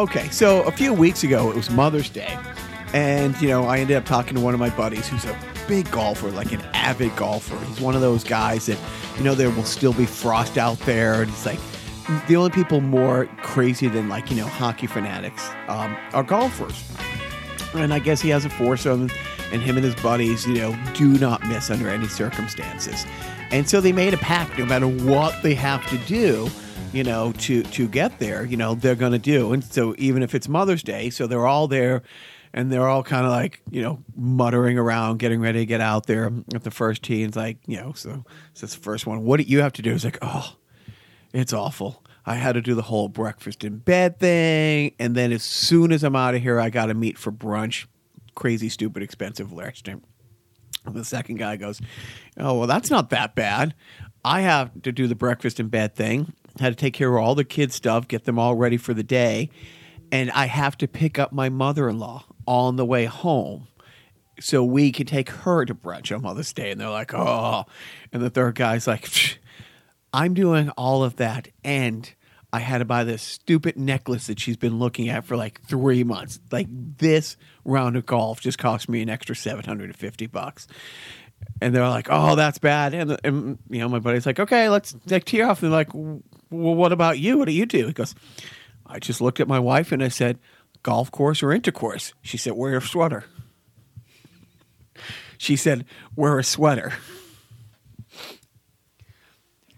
Okay, so a few weeks ago it was Mother's Day, and you know I ended up talking to one of my buddies who's a big golfer, like an avid golfer. He's one of those guys that you know there will still be frost out there, and he's like the only people more crazy than like you know hockey fanatics um, are golfers. And I guess he has a foursome, and him and his buddies, you know, do not miss under any circumstances. And so they made a pact, no matter what they have to do, you know, to to get there, you know, they're going to do. And so even if it's Mother's Day, so they're all there and they're all kind of like, you know, muttering around, getting ready to get out there at the first tee. And it's like, you know, so, so it's the first one. What do you have to do? It's like, oh, it's awful. I had to do the whole breakfast in bed thing. And then as soon as I'm out of here, I got to meet for brunch. Crazy, stupid, expensive restaurant. The second guy goes, Oh, well, that's not that bad. I have to do the breakfast in bed thing had to take care of all the kids' stuff, get them all ready for the day, and I have to pick up my mother-in-law on the way home so we can take her to brunch on Mother's Day. And they're like, oh. And the third guy's like, I'm doing all of that. And I had to buy this stupid necklace that she's been looking at for like three months. Like this round of golf just cost me an extra 750 bucks and they're like, "Oh, that's bad." And, and you know, my buddy's like, "Okay, let's like tee off." And they're like, "Well, what about you? What do you do?" He goes, "I just looked at my wife and I said, golf course or intercourse." She said, "Wear a sweater." She said, "Wear a sweater."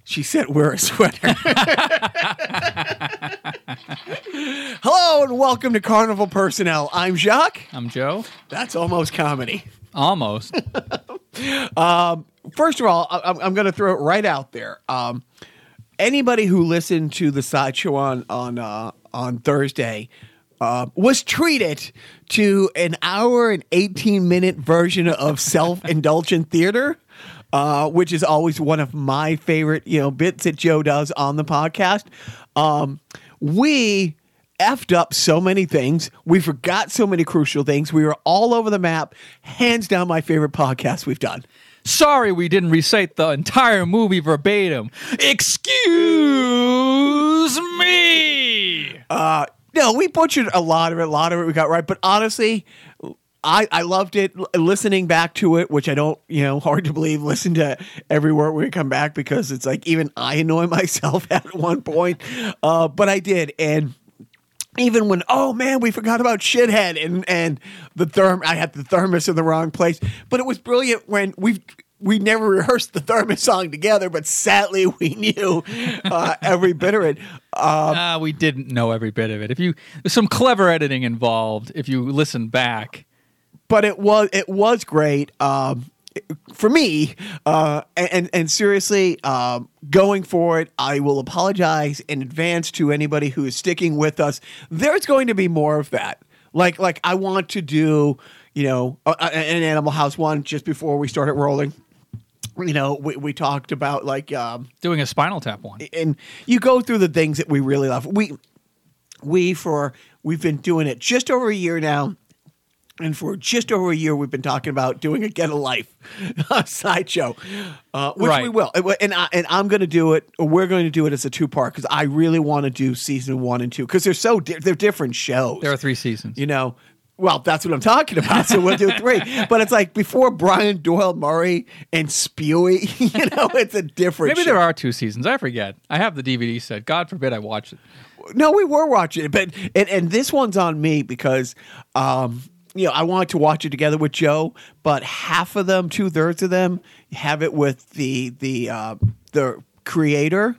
She said, "Wear a sweater." Hello and welcome to Carnival Personnel. I'm Jacques. I'm Joe. That's almost comedy. Almost. Um, first of all, I, I'm going to throw it right out there. Um, anybody who listened to the sideshow on on uh, on Thursday uh, was treated to an hour and 18 minute version of self indulgent theater. Uh, which is always one of my favorite, you know, bits that Joe does on the podcast. Um, we effed up so many things. We forgot so many crucial things. We were all over the map. Hands down, my favorite podcast we've done. Sorry we didn't recite the entire movie verbatim. Excuse me. Uh, no, we butchered a lot of it. A lot of it we got right. But honestly, I, I loved it listening back to it, which I don't, you know, hard to believe. Listen to every word we come back because it's like even I annoy myself at one point. Uh, but I did. And even when oh man we forgot about shithead and and the therm i had the thermos in the wrong place but it was brilliant when we we never rehearsed the thermos song together but sadly we knew uh, every bit of it um, Ah, we didn't know every bit of it. If you there's some clever editing involved, if you listen back. but it was it was great um, for me. Uh, and and seriously, um, going forward, I will apologize in advance to anybody who is sticking with us. There's going to be more of that. Like like I want to do, you know, an Animal House one just before we started rolling. You know, we, we talked about like um, Doing a Spinal Tap one. and you go through the things that we really love. We we for we've been doing it just over a year now. And for just over a year, we've been talking about doing a Get a Life sideshow, uh, which Right. we will. And, I, and I'm going to do it. or We're going to do it as a two part because I really want to do season one and two because they're so di- they're different shows. There are three seasons. you know. Well, that's what I'm talking about. So we'll do three. but it's like before Brian Doyle Murray and Spewy. You know, it's a different. Maybe show. there are two seasons. I forget. I have the DVD set. God forbid I watch it. No, we were watching it, but and, and this one's on me because um you know, I wanted to watch it together with Joe, but half of them, two thirds of them, have it with the the uh, the creator,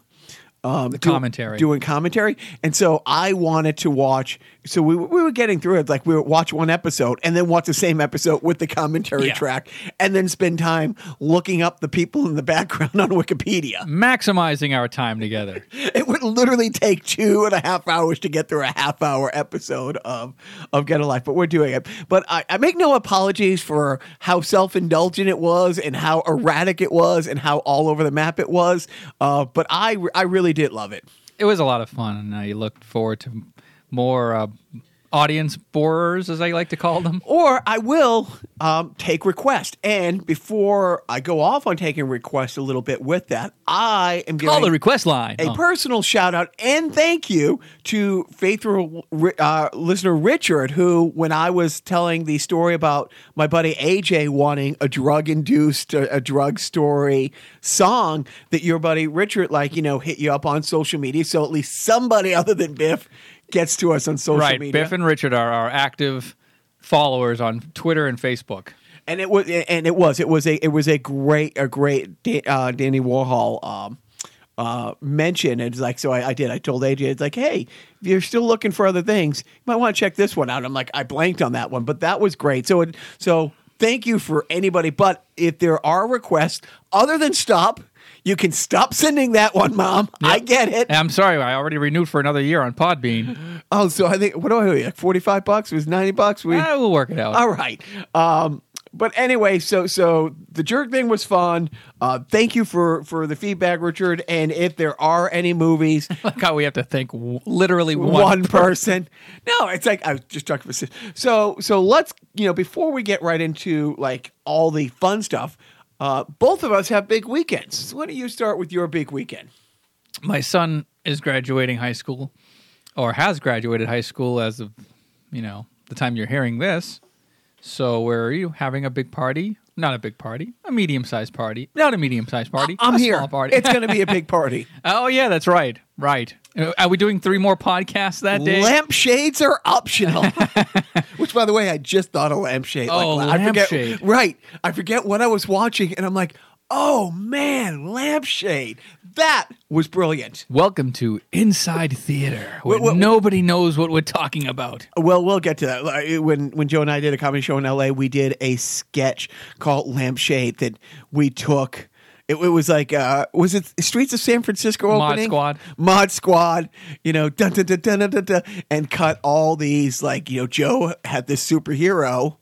um, the commentary. doing commentary, and so I wanted to watch. So we were- we were getting through it like we would watch one episode and then watch the same episode with the commentary Yeah. track, and then spend time looking up the people in the background on Wikipedia. Maximizing our time together. It would literally take two and a half hours to get through a half hour episode of of Get a Life, but we're doing it. But I, I make no apologies for how self indulgent it was and how erratic it was and how all over the map it was. Uh, but I I really did love it. It was a lot of fun, and I looked forward to more uh, audience borers, as I like to call them. or I will um, take request. And before I go off on taking request a little bit with that, I am Call the request line. a Oh. personal shout out and thank you to faithful uh, listener Richard, who, when I was telling the story about my buddy AJ wanting a drug induced, a, a drug story song, that your buddy Richard, like, you know, hit you up on social media. So at least somebody other than Biff gets to us on social right. media. Biff and Richard are our active followers on Twitter and Facebook. and it was and it was it was a it was a great a great uh, Dandy Warhol um, uh, mention. It's like so I, I did. I told AJ it's like, hey, if you're still looking for other things, you might want to check this one out. I'm like, I blanked on that one, but that was great. So it, so thank you for anybody. But if there are requests other than stop. You can stop sending that one, Mom. I get it. I'm sorry, I already renewed for another year on Podbean. Oh, so I think what do I owe you? Like forty five bucks? It was ninety bucks. We I will work it out. All right. Um, but anyway, so so the jerk thing was fun. Uh, thank you for for the feedback, Richard. And if there are any movies, like how we have to thank w- literally one. one, person. No, it's like I was just talking for so so let's you know before we get right into like all the fun stuff. Uh, both of us have big weekends. So why don't you start with your big weekend? My son is graduating high school, or has graduated high school as of, you know, the time you're hearing this. So where are you having a big party? Not a big party, a medium-sized party. Not a medium-sized party. I'm a here. Small party. It's going to be a big party. oh yeah, that's right. Right. Are we doing three more podcasts that day? Lampshades are optional. Which, by the way, I just thought of lampshade. Oh, I forget, lampshade. Right. I forget what I was watching, and I'm like, oh man, lampshade. That was brilliant. Welcome to Inside Theater, where Wh- wh- nobody knows what we're talking about. Well, we'll get to that. Like, When when Joe and I did a comedy show in LA, we did a sketch called Lampshade that we took. It, it was like, uh, was it Streets of San Francisco opening? Mod? Squad. Mod Squad, you know, dun, dun, dun, dun, dun, dun, dun, and cut all these, like, you know, Joe had this superhero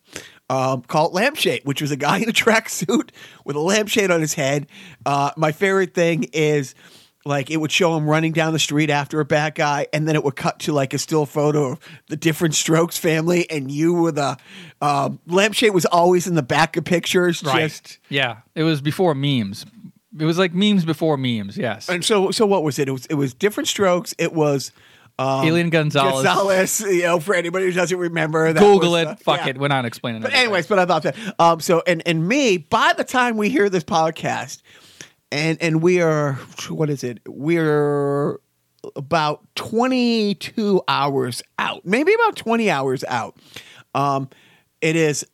um, called Lampshade, which was a guy in a tracksuit with a lampshade on his head. Uh, my favorite thing is like it would show him running down the street after a bad guy, and then it would cut to like a still photo of the Diff'rent Strokes family, and you were the um, lampshade was always in the back of pictures. Just Yeah, it was before memes. It was like memes before memes. Yes. and so so what was it? It was it was Diff'rent Strokes. It was. Um, Elián Gonzalez. Gonzalez, you know, for anybody who doesn't remember, that Google was, it. uh, Fuck yeah. it. We're not explaining But that. anyways, but I thought that. Um, so and and me, by the time we hear this podcast, and and we are what is it? We're about twenty two hours out, maybe about twenty hours out. Um, it is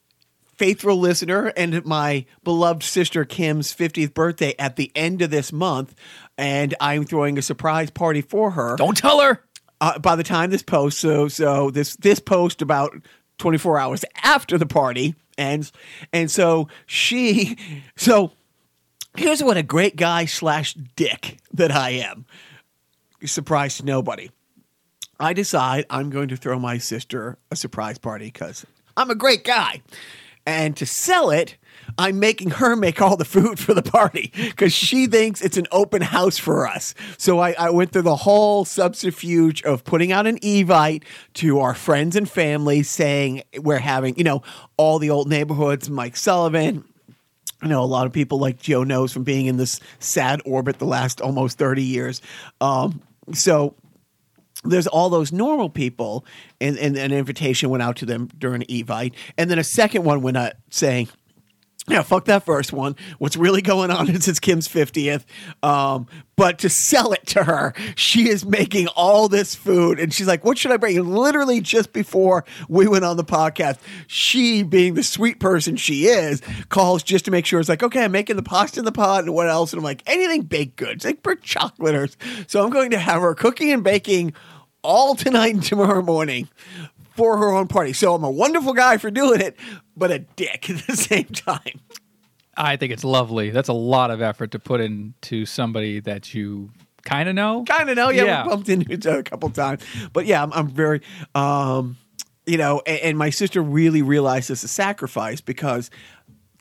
faithful listener and my beloved sister Kim's 50th birthday at the end of this month, and I'm throwing a surprise party for her Don't tell her. uh, by the time this post, so so this this post about 24 hours after the party ends, and so she, so here's what a great guy slash dick that I am. Surprise to nobody. I decide I'm going to throw my sister a surprise party because I'm a great guy. And to sell it, I'm making her make all the food for the party because she thinks it's an open house for us. So I, I went through the whole subterfuge of putting out an evite to our friends and family saying we're having, you know, all the old neighborhoods, Mike Sullivan, I know a lot of people like Joe knows from being in this sad orbit the last almost 30 years. Um, so there's all those normal people, and, and an invitation went out to them during Evite. And then a second one went out saying, yeah, fuck that first one. What's really going on is it's Kim's 50th. Um, but to sell it to her, she is making all this food. And she's like, what should I bring? And literally just before we went on the podcast, she, being the sweet person she is, calls just to make sure it's like, okay, I'm making the pasta in the pot and what else? And I'm like, anything baked goods, like brick chocolaters. So I'm going to have her cooking and baking all tonight and tomorrow morning for her own party. So I'm a wonderful guy for doing it, but a dick at the same time. I think it's lovely. That's a lot of effort to put into somebody that you kind of know. Kind of know, yeah, Yeah. we bumped into each other a couple times, but yeah, I'm, I'm very, um, you know, and, and my sister really realized this a sacrifice because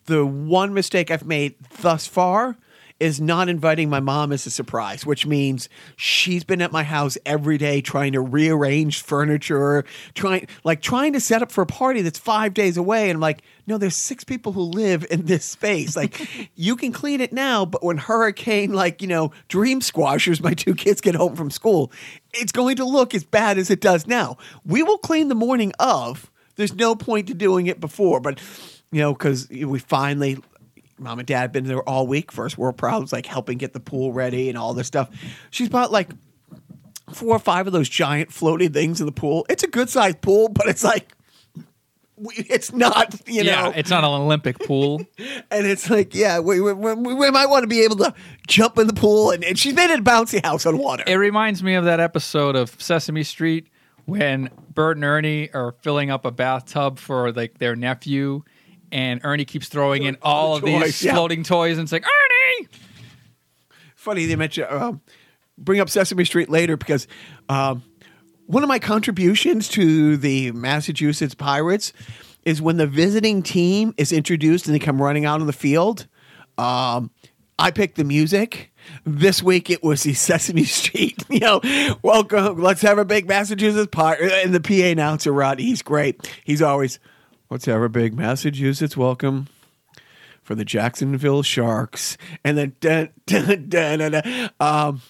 the one mistake I've made thus far is not inviting my mom as a surprise, which means she's been at my house every day trying to rearrange furniture, trying like trying to set up for a party that's five days away. And I'm like, no, there's six people who live in this space. Like, you can clean it now, but when hurricane, like you know, dream squashers, my two kids get home from school, it's going to look as bad as it does now. We will clean the morning of. There's no point to doing it before, but you know, because we finally mom and dad have been there all week. First world problems, like helping get the pool ready and all this stuff. She's bought like four or five of those giant floating things in the pool. It's a good sized pool, but it's like it's not, you yeah, know. it's not an Olympic pool. and it's like, yeah, we, we, we, we might want to be able to jump in the pool. And, and she's made it a bouncy house on water. It reminds me of that episode of Sesame Street when Bert and Ernie are filling up a bathtub for like their nephew, and Ernie keeps throwing in all of Toys, these yeah. floating toys, and it's like Ernie. funny they mention um, bring up Sesame Street later because um, one of my contributions to the Massachusetts Pirates is when the visiting team is introduced and they come running out on the field. Um, I pick the music. This week it was the Sesame Street. You know, welcome. Let's have a big Massachusetts pirate. And the PA announcer, Rod, he's great. He's always, have a big Massachusetts welcome for the Jacksonville Sharks, and then um,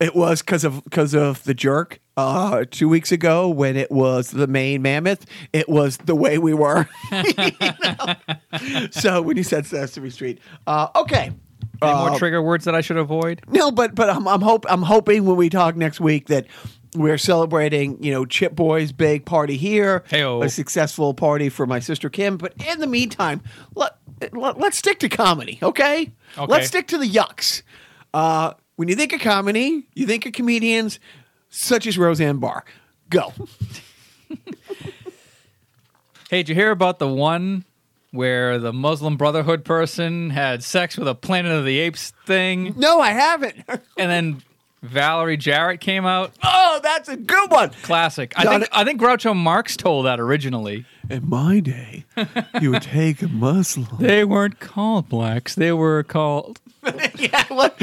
it was because of because of the jerk. Uh, two weeks ago, when it was the Maine Mammoth, it was the way we were. So when you said Sesame Street, uh, okay. Any Uh, more trigger words that I should avoid? no, but but I'm I'm hope I'm hoping when we talk next week that we're celebrating, you know, Chip Boy's big party here, Heyo. a successful party for my sister Kim. But in the meantime, let, let let's stick to comedy, okay? Okay. Let's stick to the yucks. Uh, when you think of comedy, you think of comedians such as Roseanne Barr. Go. Hey, did you hear about the one where the Muslim Brotherhood person had sex with a Planet of the Apes thing, No, I haven't. and then Valerie Jarrett came out? oh, that's a good one. Classic. I think. I think Groucho Marx told that originally. In my day, you would take a Muslim. They weren't called blacks; they were called. yeah, look,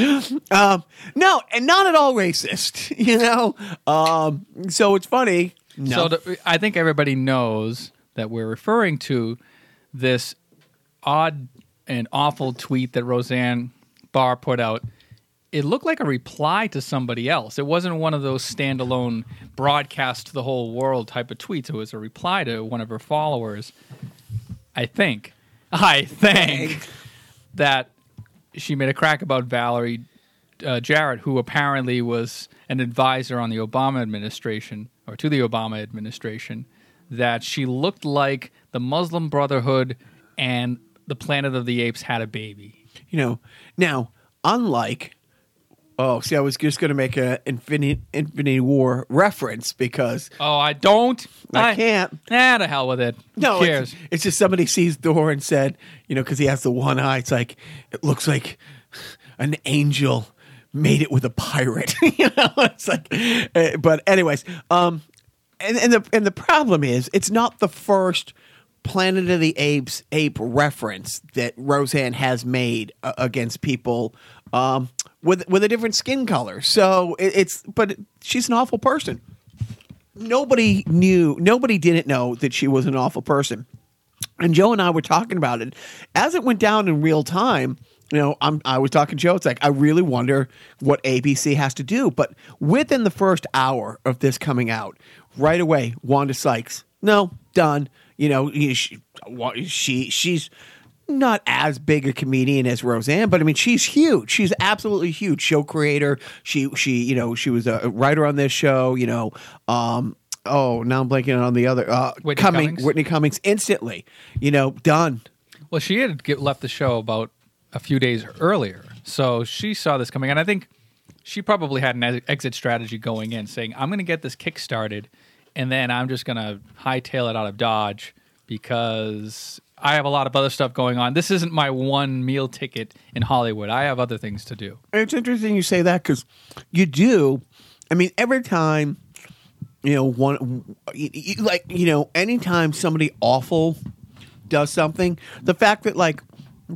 um, no, and not at all racist. You know, um, so it's funny. No, So the, I think everybody knows that we're referring to this odd and awful tweet that Roseanne Barr put out. It looked like a reply to somebody else. It wasn't one of those standalone broadcast to the whole world type of tweets. It was a reply to one of her followers. I think. I think that she made a crack about Valerie uh, Jarrett, who apparently was an advisor on the Obama administration or to the Obama administration, that she looked like the Muslim Brotherhood and the Planet of the Apes had a baby. you know, now unlike. Oh, see, I was just going to make an Infinity Infinity War reference because Oh, I don't. I can't. Nah, to hell with it. Who No, cares? it's, it's just somebody sees Thor and said, you know, because he has the one eye. It's like it looks like an angel made it with a pirate. you know, it's like. uh, but anyways, um, and and the and the problem is, it's not the first Planet of the Apes ape reference that Roseanne has made uh, against people. Um, with with a different skin color, so it, it's but she's an awful person nobody knew, nobody didn't know that she was an awful person. And Joe and I were talking about it as it went down in real time. You know, I'm I was talking to Joe. It's like I really wonder what ABC has to do. But within the first hour of this coming out, right away, Wanda Sykes, no, done. You know, she, she she's not as big a comedian as Roseanne, but I mean she's huge. She's absolutely huge. Show creator. She she you know she was a writer on this show. You know, um, oh now I'm blanking on the other uh, Whitney Cumming- Cummings? Whitney Cummings instantly. You know, done. Well, she had get, left the show about a few days earlier, so she saw this coming, and I think she probably had an exit strategy going in, saying, "I'm going to get this kick started, and then I'm just going to hightail it out of Dodge because I have a lot of other stuff going on. This isn't my one meal ticket in Hollywood. I have other things to do." It's interesting you say that because you do. I mean, every time you know one, like you know, anytime somebody awful does something, the fact that like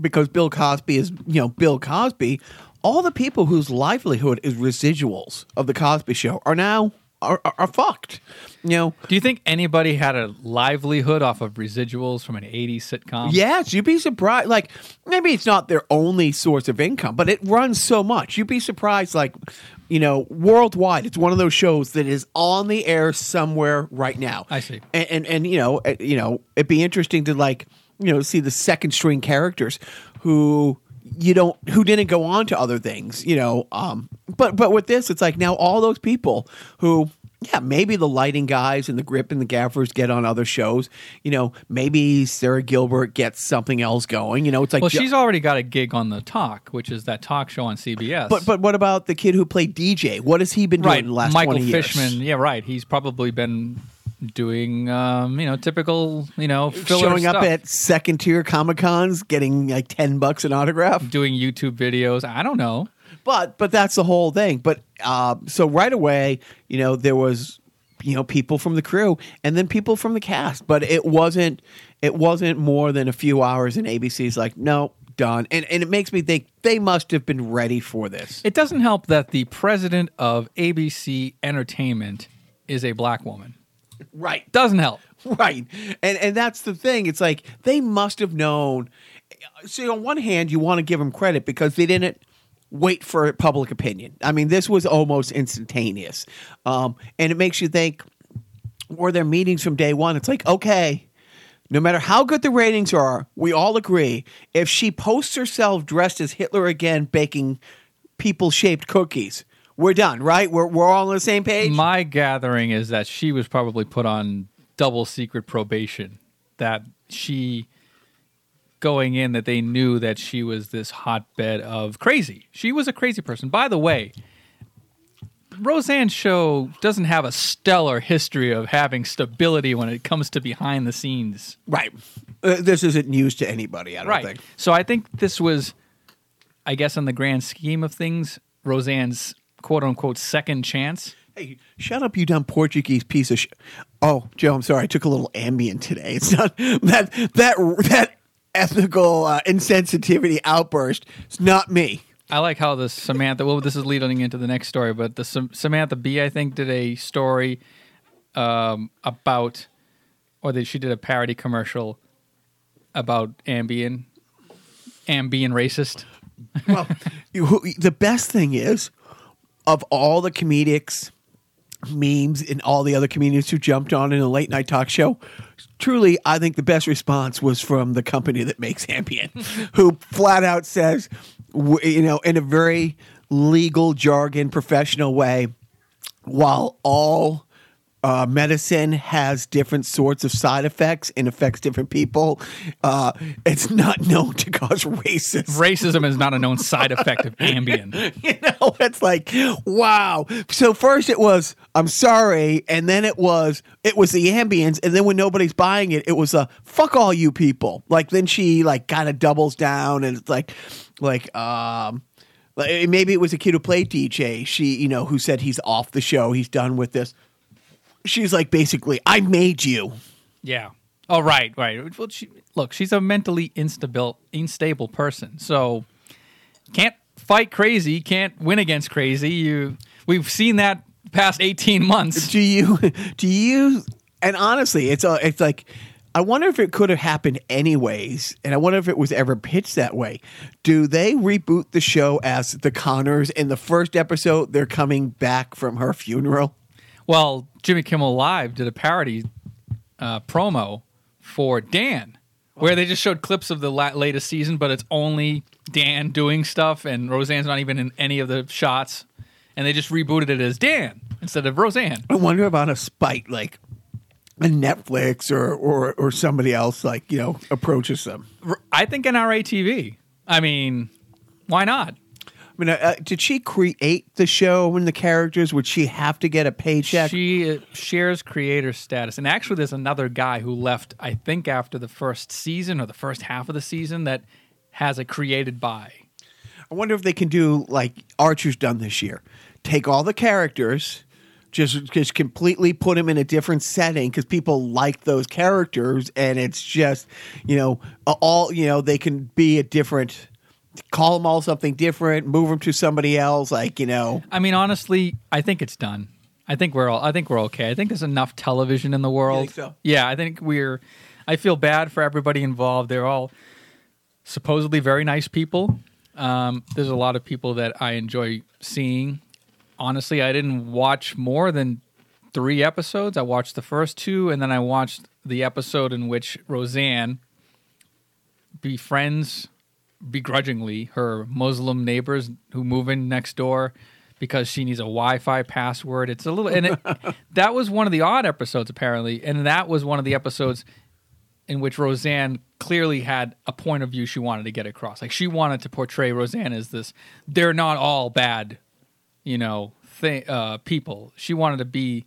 because Bill Cosby is, you know, Bill Cosby. All the people whose livelihood is residuals of the Cosby Show are now are, are, are fucked. You know, Do you think anybody had a livelihood off of residuals from an 80s sitcom? Yes, you'd be surprised. Like maybe it's not their only source of income, but it runs so much. You'd be surprised. Like you know, worldwide, it's one of those shows that is on the air somewhere right now. I see. and and, and you know, uh, you know, it'd be interesting to like you know see the second string characters who you don't who didn't go on to other things you know um but but with this it's like now all those people who yeah maybe the lighting guys and the grip and the gaffers get on other shows you know maybe sara gilbert gets something else going you know it's like Well, she's already got a gig on the Talk, which is that talk show on CBS. but but what about the kid who played dj what has he been doing right, in the last Michael 20 years? Fishman. Yeah, right. He's probably been doing, um, you know, typical, you know, filler showing up at second tier comic cons getting like 10 bucks an autograph doing YouTube videos. I don't know. But but that's the whole thing. But uh, so right away, you know, there was you know people from the crew and then people from the cast, but it wasn't it wasn't more than a few hours. And ABC's like, no, done. And and it makes me think they must have been ready for this. It doesn't help that the president of ABC Entertainment is a black woman. right, Doesn't help. right. And and that's the thing. It's like they must have known. So on one hand, you want to give them credit because they didn't wait for public opinion. I mean, this was almost instantaneous, um, and it makes you think. Were there meetings from day one? It's like okay. No matter how good the ratings are, we all agree if she posts herself dressed as Hitler again baking people shaped cookies, we're done, right? We're, we're all on the same page? My gathering is that she was probably put on double secret probation. That she going in that they knew that she was this hotbed of crazy. She was a crazy person. By the way, Roseanne's show doesn't have a stellar history of having stability when it comes to behind the scenes. right. Uh, this isn't news to anybody, I don't Right. think. So I think this was, I guess, in the grand scheme of things, Roseanne's quote unquote second chance. Hey, shut up, you dumb Portuguese piece of sh Oh, Joe, I'm sorry. I took a little Ambien today. It's not that that that ethical uh, insensitivity outburst. It's not me. I like how the Samantha. Well, this is leading into the next story, but the Sam- Samantha Bee, I think, did a story um, about, or that she did a parody commercial about Ambien, Ambien racist. Well, you, who- the best thing is, of all the comedics, memes, and all the other comedians who jumped on in a late night talk show, truly, I think the best response was from the company that makes Ambien, who flat out says, you know, in a very legal jargon, professional way, while all uh, medicine has different sorts of side effects and affects different people, uh, it's not known to cause racism. Racism is not a known side effect of Ambien. you know, it's like, wow. So first it was, I'm sorry, and then it was, it was the ambience, and then when nobody's buying it, it was a fuck all you people. Like then she like kind of doubles down, and it's like, like, um. Maybe it was a kid who played DJ. She, you know, who said he's off the show. He's done with this. She's like, basically, I made you. Yeah. Oh, right, right. Well, she, look, she's a mentally instable, unstable person, so can't fight crazy, can't win against crazy. You, we've seen that past eighteen months. do you do you and honestly it's a, it's like i wonder if it could have happened anyways and i wonder if it was ever pitched that way do they reboot the show as the conners in the first episode they're coming back from her funeral Well, Jimmy Kimmel Live did a parody uh, promo for Dan, where they just showed clips of the la- latest season, but it's only Dan doing stuff, and Roseanne's not even in any of the shots, and they just rebooted it as Dan instead of Roseanne. i wonder about a spite like a netflix or or or somebody else like you know approaches them R- I think NRA TV. I mean, why not? I mean uh, did she create the show and the characters would she have to get a paycheck She uh, shares creator status, and actually, there's another guy who left. I think after the first season or the first half of the season that has a created by. I wonder if they can do like Archer's done this year. Take all the characters, just just completely put them in a different setting because people like those characters, and it's just you know all you know they can be a different. Call them all something different. Move them to somebody else. Like you know, I mean, honestly, I think it's done. I think we're all. I think we're okay. I think there's enough television in the world. so? Yeah, I think we're. I feel bad for everybody involved. They're all supposedly very nice people. Um, there's a lot of people that I enjoy seeing. Honestly, I didn't watch more than three episodes. I watched the first two, and then I watched the episode in which Roseanne befriends begrudgingly her Muslim neighbors who move in next door because she needs a Wi-Fi password. It's a little, and it, that was one of the odd episodes apparently, and that was one of the episodes in which Roseanne clearly had a point of view she wanted to get across. Like she wanted to portray Roseanne as this. They're not all bad, you know, th- uh, people. She wanted to be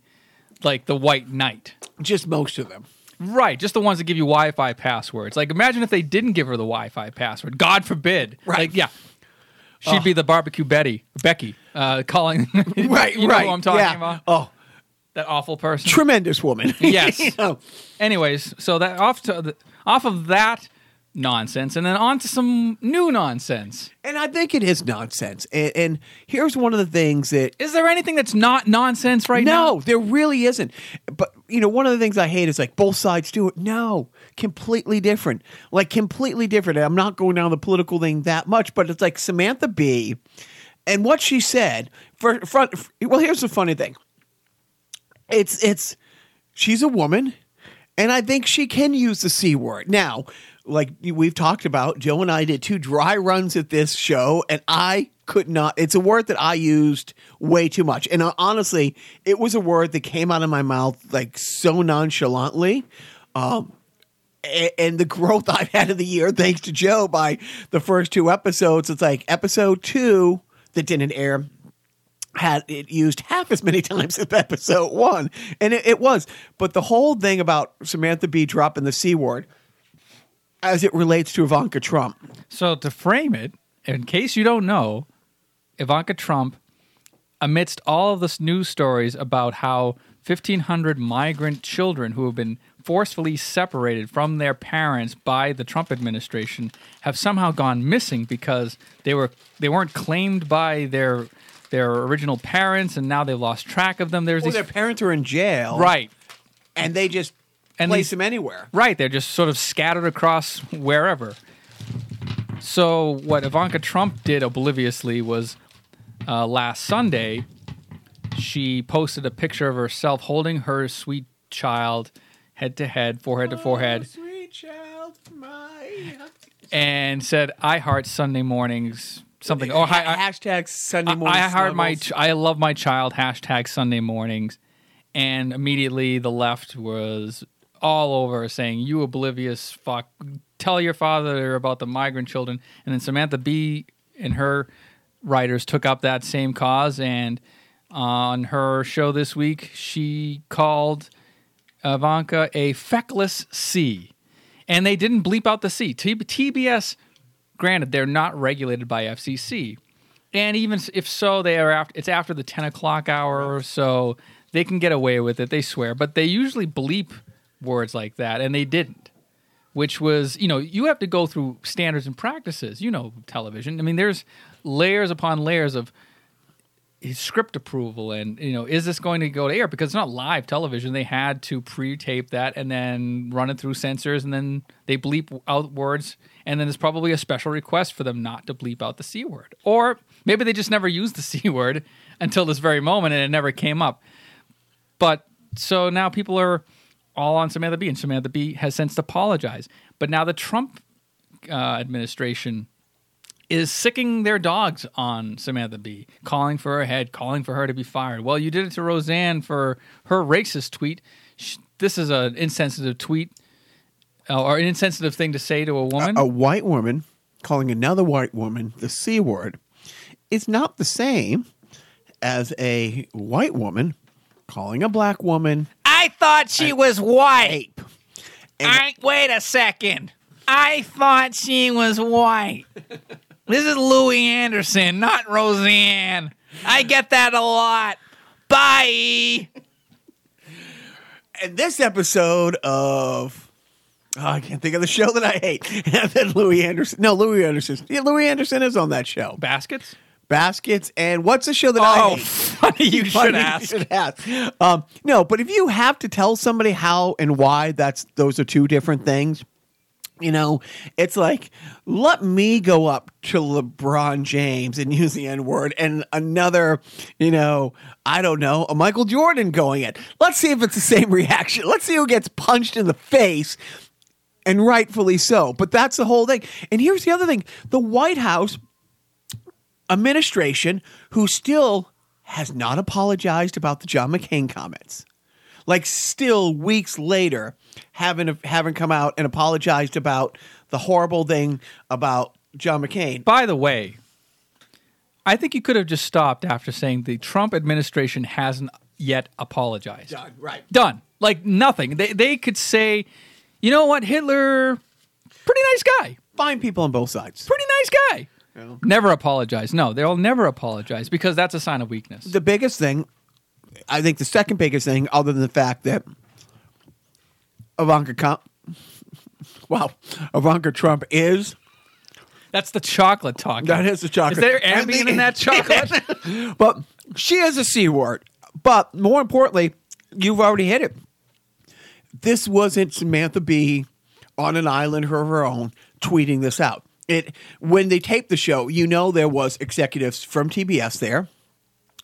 like the white knight. just most of them. Right, just the ones that give you Wi-Fi passwords. Like, imagine if they didn't give her the Wi-Fi password. God forbid. Right. Like, yeah, she'd be the barbecue Betty, Becky, uh, calling. Right, you know right. Who I'm talking yeah. about Oh, that awful person. tremendous woman. Yes. You know, Anyways, so that off to the, off of that nonsense, and then on to some new nonsense. and I think it is nonsense. And, and here's one of the things that Is there anything that's not nonsense right now? no, there really isn't. But you know, one of the things I hate is like both sides do it. No, completely different. Like completely different. I'm not going down the political thing that much, but it's like Samantha Bee and what she said. For front. Well, here's the funny thing. It's it's she's a woman, and I think she can use the c word now. Like we've talked about, Joe and I did two dry runs at this show, and I could not. It's a word that I used way too much, and uh, honestly, it was a word that came out of my mouth like so nonchalantly. Um, and the growth I've had in the year, thanks to Joe, by the first two episodes, it's like episode two that didn't air had it used half as many times as episode one, and it, it was. But the whole thing about Samantha Bee dropping the c word, as it relates to Ivanka Trump, So to frame it, in case you don't know, Ivanka Trump, amidst all of this news stories about how 1,500 migrant children who have been forcefully separated from their parents by the Trump administration have somehow gone missing because they were they weren't claimed by their their original parents and now they've lost track of them. There's well, these their parents are in jail, right. And they just And place these- them anywhere. Right, they're just sort of scattered across wherever. So what Ivanka Trump did obliviously was uh, last Sunday, she posted a picture of herself holding her sweet child, head to head, forehead to forehead, sweet child, my and said, "I heart Sunday mornings." Something. Oh, hi, I, hashtag Sunday mornings. I heart my. I love my child. Hashtag Sunday mornings, and immediately the left was all over saying, "You oblivious fuck! Tell your father about the migrant children." And then Samantha Bee and her writers took up that same cause, and on her show this week, she called Ivanka a feckless C, and they didn't bleep out the C. T- TBS granted they're not regulated by FCC, and even if so, they are after. It's after the ten o'clock hour, so they can get away with it. They swear, but they usually bleep words like that, and they didn't. Which was, you know, you have to go through standards and practices. You know, television. I mean, there's layers upon layers of script approval and you know is this going to go to air because it's not live television they had to pre-tape that and then run it through censors and then they bleep out words and then there's probably a special request for them not to bleep out the c word or maybe they just never used the c word until this very moment and it never came up but so now people are all on Samantha Bee, and Samantha Bee has since apologized. But now the Trump uh, administration is sicking their dogs on Samantha Bee, calling for her head, calling for her to be fired. Well, you did it to Roseanne for her racist tweet. This is an insensitive tweet uh, or an insensitive thing to say to a woman. a white woman calling another white woman the C word is not the same as a white woman calling a black woman I thought she was white. I wait a second. I thought she was white. This is Louie Anderson, not Roseanne. I get that a lot. Bye. And this episode of oh, I can't think of the show that I hate. And then Louie Anderson. No, Louie Anderson. Yeah, Louie Anderson is on that show. Baskets. Baskets and what's the show that I Oh, hate? funny you should Funny ask. should ask. Um, no, but if you have to tell somebody how and why that's those are two different things, you know, it's like let me go up to LeBron James and use the N word, and another, you know, I don't know, a Michael Jordan going it. Let's see if it's the same reaction. Let's see who gets punched in the face. And rightfully so. But that's the whole thing. And here's the other thing the White House administration who still has not apologized about the John McCain comments. Like still weeks later haven't haven't come out and apologized about the horrible thing about John McCain. By the way, I think you could have just stopped after saying the Trump administration hasn't yet apologized. Done, right. Done. Like nothing. They they could say, you know what, Hitler, pretty nice guy. Fine people on both sides. Pretty nice guy. Never apologize. No, they'll never apologize because that's a sign of weakness. The biggest thing, I think the second biggest thing, other than the fact that Ivanka Trump, wow, Ivanka Trump is That's the chocolate talk. That is the chocolate. Is there And Ambien the- in that chocolate? But she is a C word. But more importantly, you've already hit it. This wasn't Samantha Bee on an island of her own tweeting this out. It when they taped the show, you know there was executives from TBS there.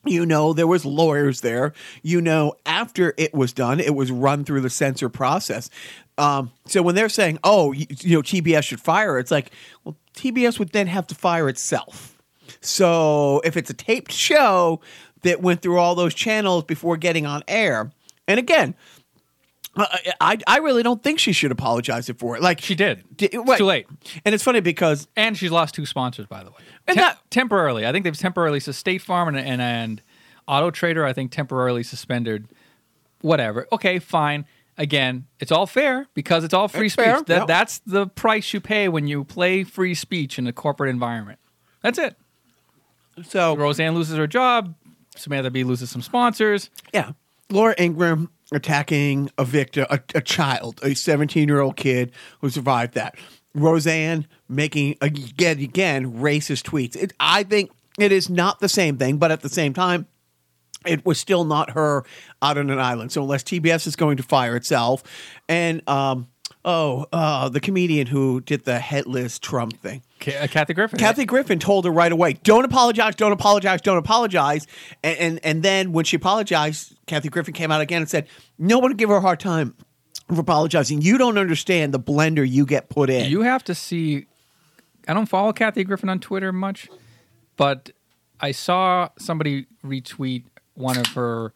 You know there was lawyers there. You know after it was done, it was run through the censor process. Um, so when they're saying, "Oh, you, you know TBS should fire," it's like, well, TBS would then have to fire itself. So if it's a taped show that went through all those channels before getting on air, and again, I I really don't think she should apologize for it. Like She did. Di- It's right. too late. And it's funny because And she's lost two sponsors, by the way. And Tem- that- temporarily. I think they've temporarily so State Farm and, and and Auto Trader. I think temporarily suspended. Whatever. Okay, fine. Again, it's all fair because it's all free It's speech. fair, That that's the price you pay when you play free speech in a corporate environment. That's it. so Roseanne loses her job. Samantha Bee loses some sponsors. yeah, Laura Ingraham attacking a victim, a, a child, a 17 year old kid who survived that. Roseanne making again again racist tweets. It, I think it is not the same thing, but at the same time, it was still not her out on an island. So unless TBS is going to fire itself, and um, oh, uh, the comedian who did the headless Trump thing. Uh, Kathy Griffin. Kathy Griffin told her right away, "Don't apologize, don't apologize, don't apologize." And and, and then when she apologized, Kathy Griffin came out again and said, "No one give her a hard time for apologizing. You don't understand the blender you get put in." You have to see. I don't follow Kathy Griffin on Twitter much, but I saw somebody retweet one of her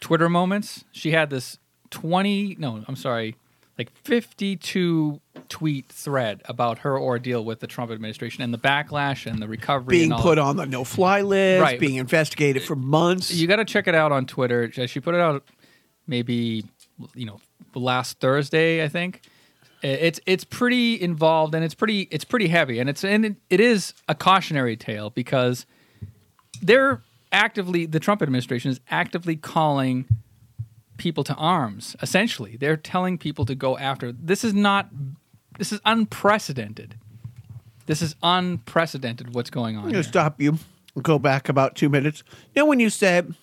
Twitter moments. She had this 20, no, I'm sorry, like 52 tweet thread about her ordeal with the Trump administration and the backlash and the recovery. being and all put that. on the no-fly list, Right. being investigated for months. You got to check it out on Twitter. She put it out maybe you know last Thursday, I think. It's it's pretty involved and it's pretty it's pretty heavy and it's and it, it is a cautionary tale because they're actively the Trump administration is actively calling people to arms. Essentially, they're telling people to go after. This is not. This is unprecedented. This is unprecedented. What's going on? I'm going to stop you go back about two minutes. You know, when you said,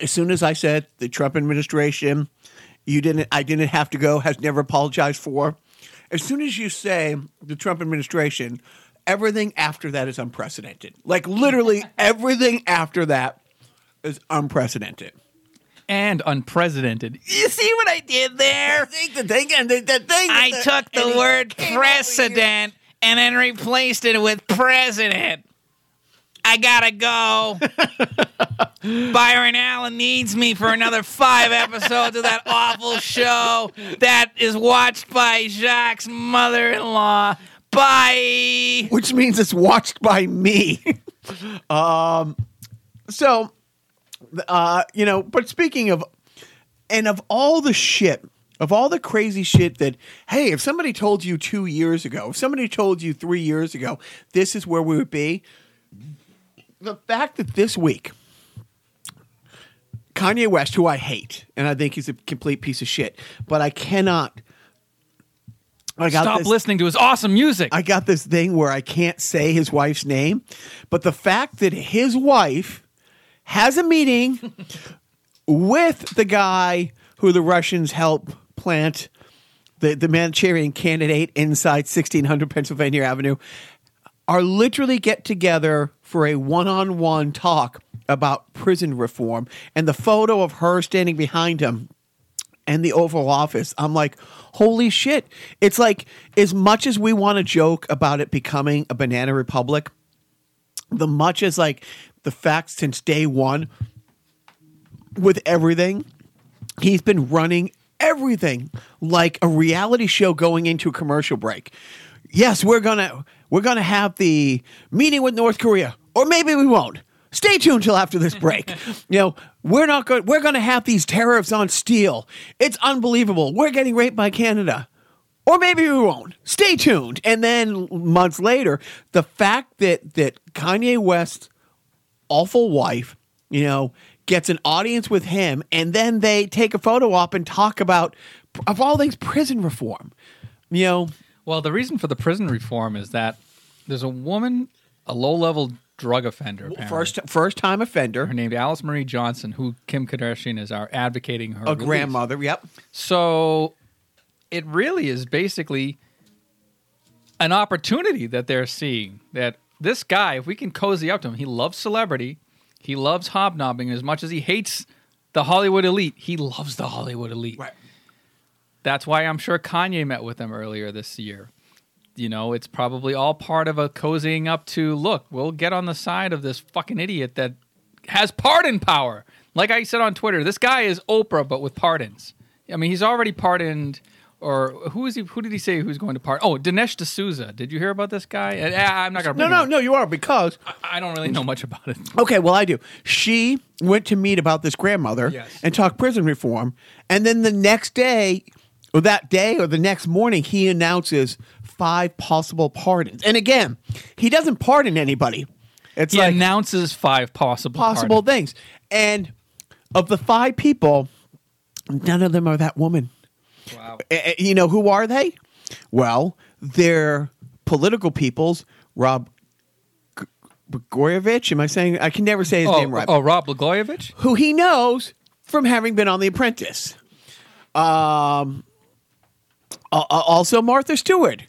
as soon as I said the Trump administration, you didn't, I didn't have to go, has never apologized for. As soon as you say the Trump administration, everything after that is unprecedented. Like literally everything after that is unprecedented. And unprecedented. You see what I did there? Think the thing and the, thing. I the- took the word came over here. precedent and then replaced it with president. I gotta go. Byron Allen needs me for another five episodes of that awful show that is watched by Jacques' mother in law. Bye. which means it's watched by me. um, so, uh, you know, but speaking of, and of all the shit, of all the crazy shit that, hey, if somebody told you two years ago, if somebody told you three years ago, this is where we would be, the fact that this week, Kanye West, who I hate, and I think he's a complete piece of shit, but I cannot. I got Stop this, listening to his awesome music. I got this thing where I can't say his wife's name, but the fact that his wife has a meeting with the guy who the Russians help plant the, the Manchurian candidate inside 1600 Pennsylvania Avenue are literally get together for a one-on-one talk about prison reform and the photo of her standing behind him and the Oval Office. I'm like, holy shit. It's like, as much as we want to joke about it becoming a banana republic, the much as like the fact since day one with everything, he's been running everything like a reality show going into a commercial break. Yes, we're gonna we're gonna have the meeting with North Korea, or maybe we won't. Stay tuned till after this break. you know, we're not going. We're going to have these tariffs on steel. It's unbelievable. We're getting raped by Canada, or maybe we won't. Stay tuned. And then months later, the fact that that Kanye West's awful wife, you know, gets an audience with him, and then they take a photo op and talk about, of all things, prison reform. You know, well, the reason for the prison reform is that there's a woman, a low level drug offender, apparently. first first time offender, her named Alice Marie Johnson, who Kim Kardashian is our advocating her a release. grandmother. Yep. So it really is basically an opportunity that they're seeing that this guy, if we can cozy up to him, he loves celebrity, he loves hobnobbing as much as he hates the Hollywood elite. He loves the Hollywood elite. Right. That's why I'm sure Kanye met with him earlier this year. You know, it's probably all part of a cozying up to look, we'll get on the side of this fucking idiot that has pardon power. Like I said on Twitter, this guy is Oprah, but with pardons. I mean, he's already pardoned, or who is he? Who did he say who's going to pardon? Oh, Dinesh D'Souza. Did you hear about this guy? Uh, I'm not gonna. No, no, no. You are because up. I don't really know much about it. Okay, well, I do. She went to meet about this grandmother Yes. and talk prison reform, and then the next day, or that day, or the next morning, he announces five possible pardons. And again, he doesn't pardon anybody. It's He like announces five possible possible pardons. things, and of the five people, none of them are that woman. Wow. You know who are they? Well, they're political peoples. Rob G- Blagojevich. Am I saying? I can never say his Oh, name right oh, Rob Blagojevich. who he knows from having been on The Apprentice. Um, al- al- also Martha Stewart,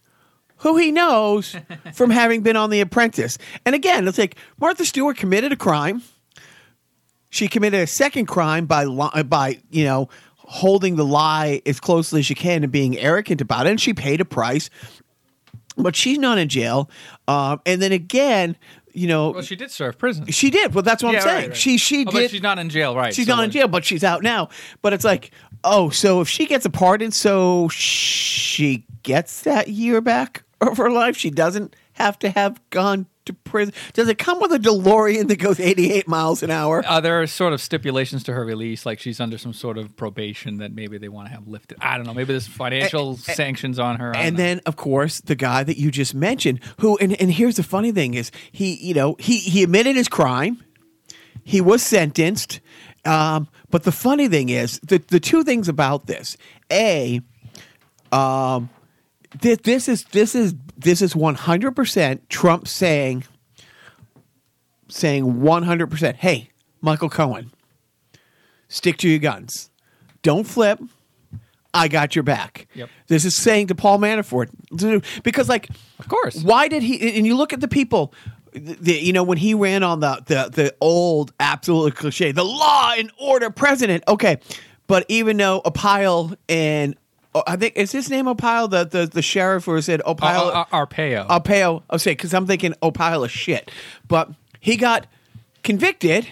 who he knows from having been on The Apprentice. And again, it's like Martha Stewart committed a crime. She committed a second crime by by you know holding the lie as closely as she can and being arrogant about it, and she paid a price. But she's not in jail. Um, and then again, you know, Well, she did serve prison. she did. Well, that's what Yeah, I'm saying. right. She she Oh, did. she's not in jail, right? She's so not in jail, but she's out now. But it's like, oh, so if she gets a pardon, so she gets that year back of her life. She doesn't have to have gone to prison. Does it come with a DeLorean that goes 88 miles an hour? Uh, there are sort of stipulations to her release, like she's under some sort of probation that maybe they want to have lifted. I don't know. Maybe there's financial sanctions on her. And know. then, of course, the guy that you just mentioned, who, and, and here's the funny thing is, he, you know, he he admitted his crime. He was sentenced. Um, but the funny thing is, the the two things about this: a, um, this, this is this is this is one hundred percent Trump saying saying one hundred percent. Hey, Michael Cohen, stick to your guns. Don't flip. I got your back. Yep. This is saying to Paul Manafort because, like, of course, why did he? And you look at the people, the, you know, when he ran on the the the old absolute cliche, the law and order president. Okay, but even though Opile and oh, I think is his name Opile, the the the sheriff, or said uh, Opile. uh, Arpaio. Arpaio. I'll say because I'm thinking Opile of shit, but he got convicted.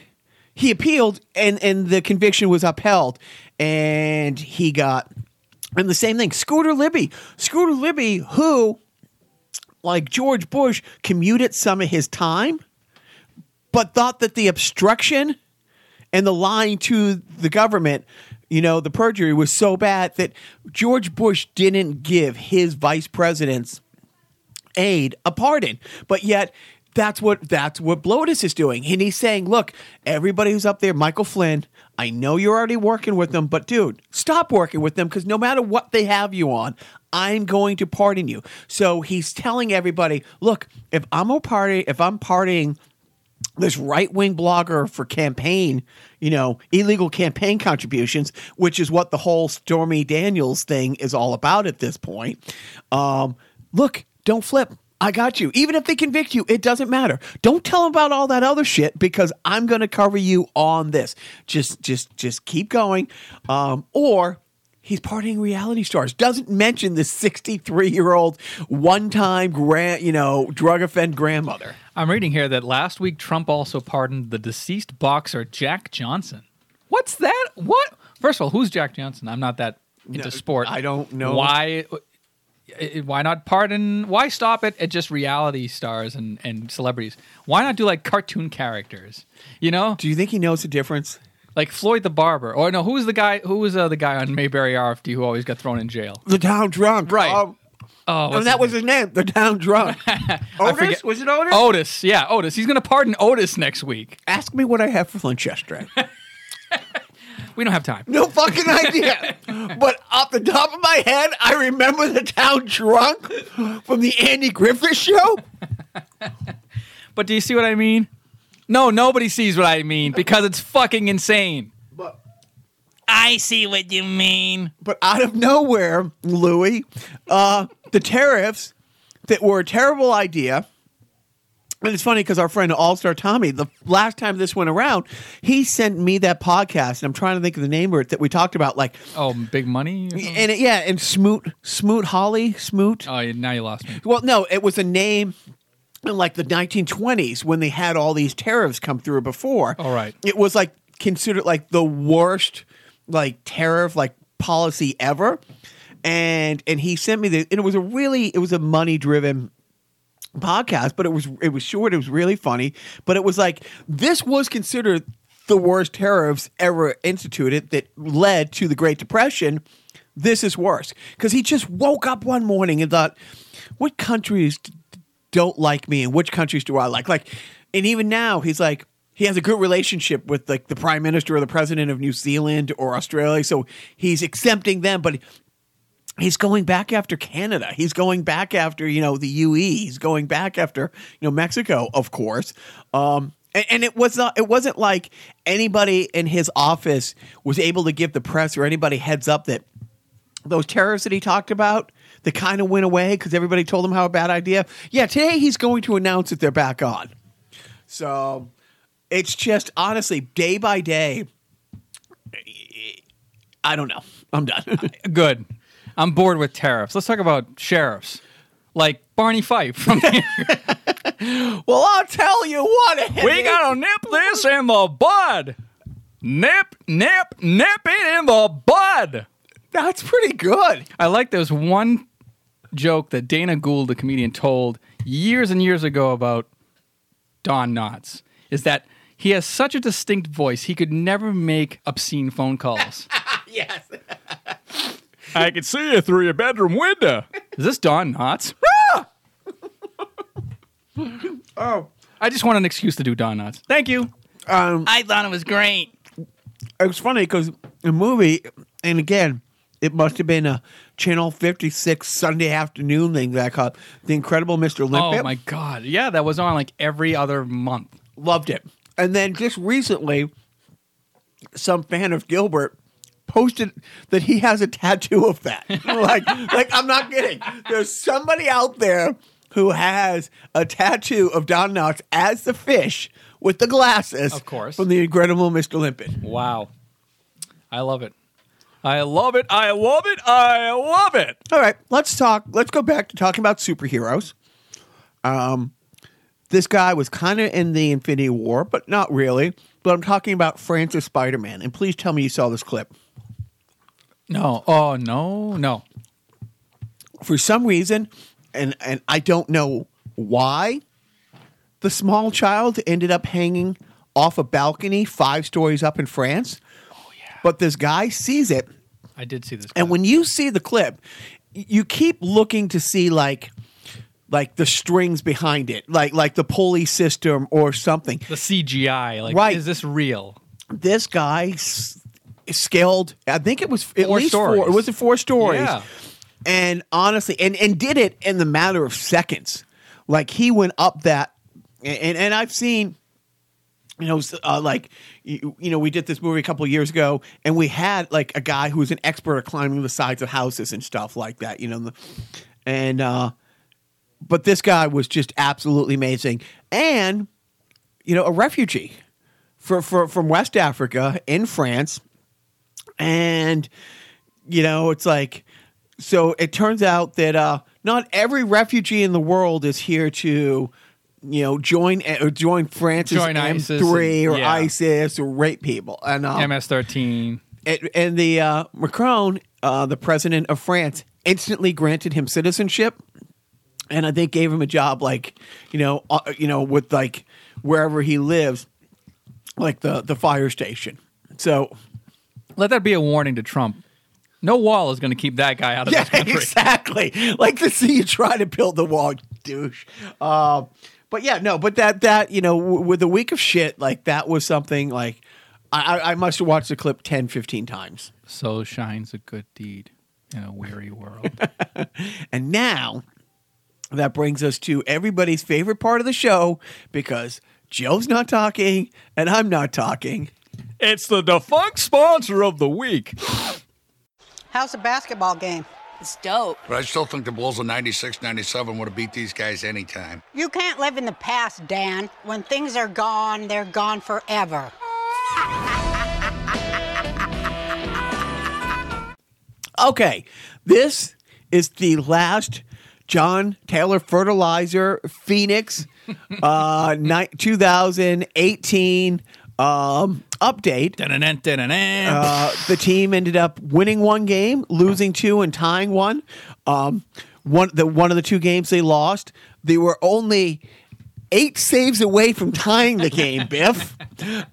He appealed, and and the conviction was upheld, and he got. And the same thing, Scooter Libby. Scooter Libby, who, like George Bush, commuted some of his time, but thought that the obstruction and the lying to the government, you know, the perjury was so bad that George Bush didn't give his vice president's aide a pardon. But yet, that's what that's what Blotus is doing. And he's saying, look, everybody who's up there, Michael Flynn, I know you're already working with them, but dude, stop working with them because no matter what they have you on, I'm going to pardon you. So he's telling everybody, look, if I'm a party, if I'm partying this right wing blogger for campaign, you know, illegal campaign contributions, which is what the whole Stormy Daniels thing is all about at this point. Um, look, don't flip. I got you. Even if they convict you, it doesn't matter. Don't tell them about all that other shit because I'm going to cover you on this. Just, just, just keep going. Um, or he's partying reality stars. Doesn't mention the 63 year old one time grand, you know, drug offend grandmother. I'm reading here that last week Trump also pardoned the deceased boxer Jack Johnson. What's that? What? First of all, who's Jack Johnson? I'm not that into No, sport. I don't know. why. uh, Why not pardon? Why stop it at just reality stars and, and celebrities? Why not do like cartoon characters? You know, Do you think he knows the difference? like Floyd the barber, or no? Who was the guy? Who was uh, the guy on Mayberry RFD who always got thrown in jail? The town drunk. Right. Um, Oh, and that was his name. The town drunk. Otis? forget- Was it Otis? Otis. Yeah, Otis. He's going to pardon Otis next week. Ask me what I have for lunch yesterday. We don't have time. No fucking idea. but off the top of my head, I remember the town drunk from the Andy Griffith show. But do you see what I mean? No, nobody sees what I mean because it's fucking insane. But I see what you mean. but out of nowhere, Louis, uh, the tariffs that were a terrible idea. And it's funny because our friend All Star Tommy, the last time this went around, he sent me that podcast, and I'm trying to think of the name of it that we talked about, like, Oh, big money? or something? and it, yeah, and Smoot, Smoot Hawley, Smoot. Oh, yeah, now you lost me. Well, no, it was a name in like the 1920s when they had all these tariffs come through before. All right. It was like considered like the worst like tariff like policy ever. And and he sent me the and it was a really it was a money driven podcast, but it was it was short, it was really funny, but it was like this was considered the worst tariffs ever instituted that led to the Great Depression. This is worse because he just woke up one morning and thought, "What countries don't like me, and which countries do I like?" Like, and even now he's like. He has a good relationship with like the prime minister or the president of New Zealand or Australia, so he's exempting them. But he's going back after Canada. He's going back after you know the UE. He's going back after you know Mexico, of course. Um, and, and it was not. It wasn't like anybody in his office was able to give the press or anybody heads up that those terrorists that he talked about They kind of went away because everybody told him how a bad idea. Yeah, today he's going to announce that they're back on. So it's just honestly day by day. I don't know. I'm done. Good. I'm bored with tariffs. Let's talk about sheriffs. Like Barney Fife from the. Well, I'll tell you what. We gotta nip this in the bud. Nip, nip, nip it in the bud. That's pretty good. I like there's one joke that Dana Gould, the comedian, told years and years ago about Don Knotts is that he has such a distinct voice he could never make obscene phone calls. Yes. I can see you through your bedroom window. Is this Don Knotts? Oh. I just want an excuse to do Don Knotts. Thank you. Um, I thought it was great. it was funny because the movie, and again, it must have been a Channel 56 Sunday afternoon thing that I caught. The Incredible Mr. Limpet. Oh my god. Yeah, that was on like every other month. Loved it. And then just recently, some fan of Gilbert posted that he has a tattoo of that. like, like I'm not kidding. There's somebody out there who has a tattoo of Don Knotts as the fish with the glasses, Of course. from the Incredible Mr. Limpet. Wow. I love it. I love it. I love it. I love it. All right, let's talk. Let's go back to talking about superheroes. Um, this guy was kind of in the Infinity War, but not really. But I'm talking about France's Spider Man, and please tell me you saw this clip. No. Oh no. No. For some reason, and and I don't know why, the small child ended up hanging off a balcony five stories up in France. Oh yeah. But this guy sees it, I did see this. And when you see the clip, you keep looking to see like like the strings behind it, like like the pulley system or something. The CGI, like, Right. is this real? This guy scaled. I think it was at Four least four. stories. It was four stories. Yeah. And honestly, and and did it in the matter of seconds. Like he went up that, and and I've seen you know, uh, like you, you know, we did this movie a couple of years ago, and we had like a guy who was an expert at climbing the sides of houses and stuff like that. You know, and uh, but this guy was just absolutely amazing, and you know, a refugee for, for from West Africa in France, and you know, it's like so. It turns out that uh, not every refugee in the world is here to. You know, join or join France's Join ISIS M3 and- or yeah. ISIS or rape people, and um, MS-13. and, and the uh, Macron, uh, the president of France, instantly granted him citizenship, and I think gave him a job like you know, uh, you know, with like wherever he lives, like the the fire station. So Let that be a warning to Trump. No wall is going to keep that guy out of yeah, this country. exactly. Like to see you try to build the wall, douche. Uh, but yeah, no, but that that you know, w- with a week of shit, like that was something like. I, I- I must have watched the clip 10, 15 times. So shines a good deed in a weary world. And now that brings us to everybody's favorite part of the show because Joe's not talking and I'm not talking. It's the defunct sponsor of the week. How's the basketball game? It's dope. But I still think the Bulls of 96, 97 would have beat these guys anytime. You can't live in the past, Dan. When things are gone, they're gone forever. Okay, this is the last John Taylor Fertilizer Phoenix uh, ni- 2018 um, update. Uh, the team ended up winning one game, losing two, and tying one. Um, one the one of the two games they lost, they were only eight saves away from tying the game. Biff.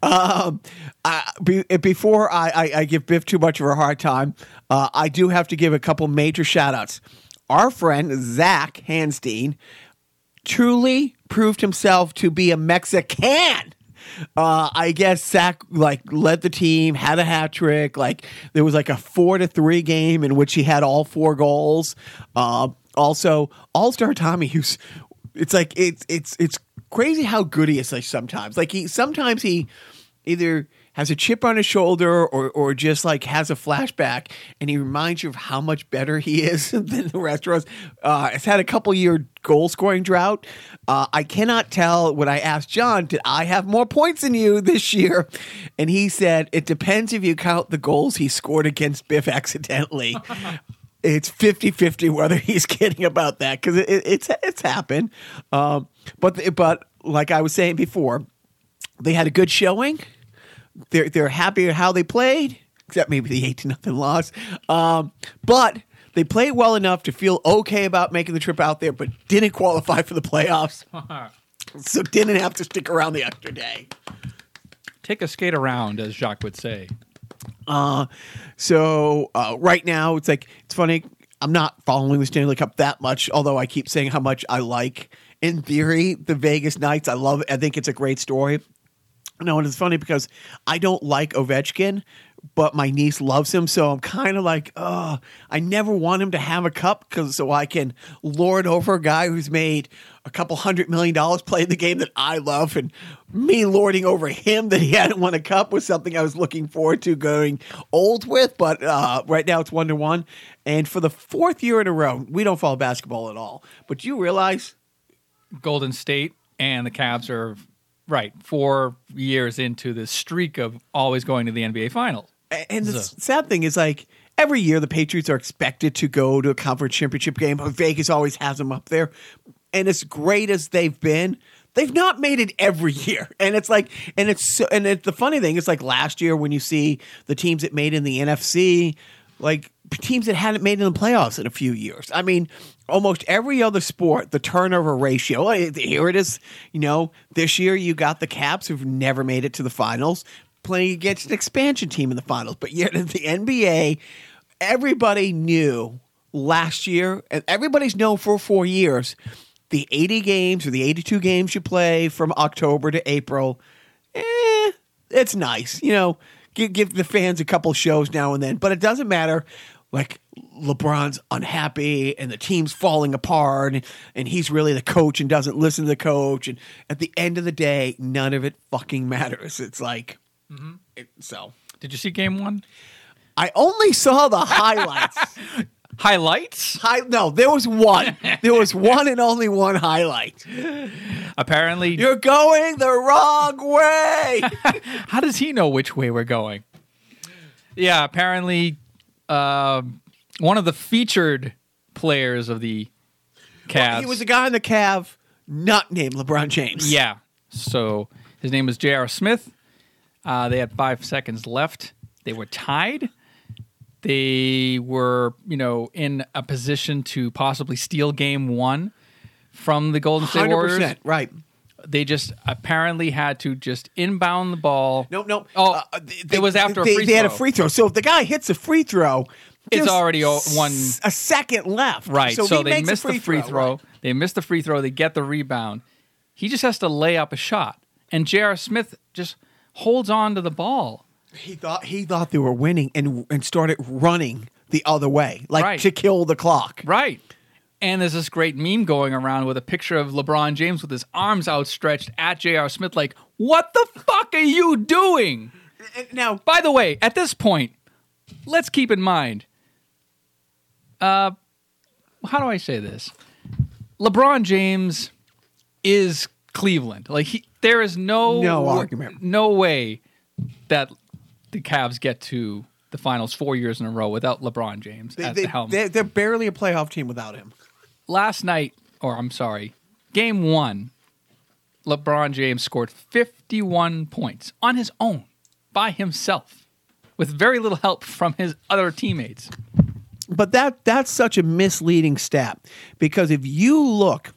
Um, I, be, before I, I, I give Biff too much of a hard time, uh, I do have to give a couple major shout outs. Our friend Zach Hanstein truly proved himself to be a Mexican. Uh, I guess Zach like led the team, had a hat trick. Like there was like a four to three game in which he had all four goals. Uh, also, All Star Tommy, who's it's like it's it's it's crazy how good he is. Like sometimes, like he sometimes he either has a chip on his shoulder or or just like has a flashback and he reminds you of how much better he is than the rest of us. Uh, it's had a couple year goal scoring drought. Uh, I cannot tell when I asked John, did I have more points than you this year? And he said, it depends if you count the goals he scored against Biff accidentally. it's 50-50 whether he's kidding about that because it, it- it's it's happened. Um, but but like I was saying before, they had a good showing. They're they're happy how they played, except maybe the eight to nothing loss. Um, but they played well enough to feel okay about making the trip out there, but didn't qualify for the playoffs. so didn't have to stick around the extra day. Take a skate around, as Jacques would say. So uh, right now, it's like it's funny. I'm not following the Stanley Cup that much, although I keep saying how much I like, in theory, the Vegas Knights. I love it. I think it's a great story. No, and it's funny because I don't like Ovechkin, but my niece loves him, so I'm kind of like, oh, I never want him to have a cup because so I can lord over a guy who's made a couple hundred million dollars playing the game that I love, and me lording over him that he hadn't won a cup was something I was looking forward to going old with. But uh, right now it's one to one, and for the fourth year in a row, we don't follow basketball at all. But you realize Golden State and the Cavs are right four years into this streak of always going to the NBA Finals. And the s- sad thing is, like every year, the Patriots are expected to go to a conference championship game. But Vegas always has them up there, and as great as they've been, they've not made it every year. And it's like, and it's so, and it, the funny thing is, like last year when you see the teams that made in the NFC, like teams that hadn't made in the playoffs in a few years. I mean, almost every other sport, the turnover ratio. eh, Here it is. You know, this year you got the Caps who've never made it to the finals, playing against an expansion team in the finals. But yet in the NBA, everybody knew last year, and everybody's known for four years the 80 games or the 82 games you play from October to April, eh, it's nice. You know, give, give the fans a couple shows now and then, but it doesn't matter. Like LeBron's unhappy and the team's falling apart and, and he's really the coach and doesn't listen to the coach. And at the end of the day, none of it fucking matters. It's like, mm-hmm. it, so. Did you see game one? I only saw the highlights. Highlights? Hi, no, there was one. There was one and only one highlight. Apparently, You're going the wrong way. how does he know which way we're going? Yeah, apparently, um, one of the featured players of the Cavs. he was a guy in the Cav, not named LeBron James. Yeah. So his name was J.R. Smith. Uh, they had five seconds left. They were tied. They were, you know, in a position to possibly steal game one from the Golden State Warriors. right. They just apparently had to just inbound the ball. No, no. Oh, uh, it was after they, a free they throw. had a free throw. So if the guy hits a free throw, It's already one- a second left. Right. So, So, he they missed the free throw. right. They missed the free throw. They get the rebound. He just has to lay up a shot. And J.R. Smith just holds on to the ball. He thought he thought they were winning and and started running the other way, like Right. to kill the clock. Right. And there's this great meme going around with a picture of LeBron James with his arms outstretched at J.R. Smith, like, what the fuck are you doing? Now, By the way, at this point, let's keep in mind, uh, how do I say this? LeBron James is Cleveland. Like he, there is no No argument. no way that the Cavs get to the finals four years in a row without LeBron James they, at they, the helm. they're, they're barely a playoff team without him. Last night, or I'm sorry, game one, LeBron James scored 51 points on his own by himself with very little help from his other teammates. But that that's such a misleading stat because if you look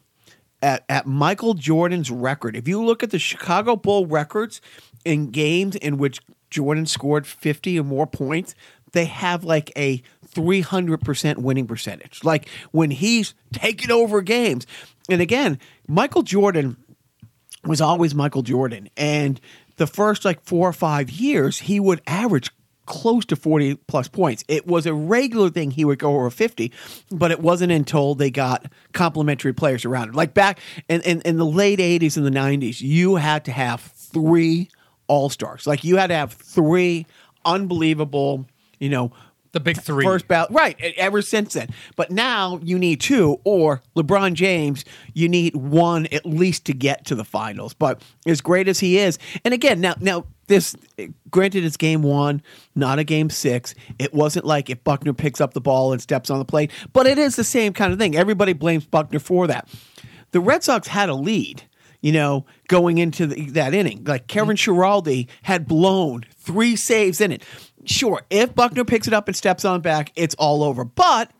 at, at Michael Jordan's record, if you look at the Chicago Bull records in games in which Jordan scored 50 or more points, they have like a 300% winning percentage. Like when he's taking over games. And again, Michael Jordan was always Michael Jordan. And the first like four or five years, he would average close to 40 plus points. It was a regular thing he would go over 50, but it wasn't until they got complementary players around him. Like back in, in, in the late 80s and the 90s, you had to have three all stars. Like you had to have three unbelievable, you know, The big three. First ballot, right? Ever since then, but now you need two, or LeBron James, you need one at least to get to the finals. But as great as he is, and again, now now this, granted, it's game one, not a game six. It wasn't like if Buckner picks up the ball and steps on the plate, but it is the same kind of thing. Everybody blames Buckner for that. The Red Sox had a lead. You know, going into the, that inning, like Kevin mm-hmm. Schiraldi had blown three saves in it. Sure, if Buckner picks it up and steps on back, it's all over. But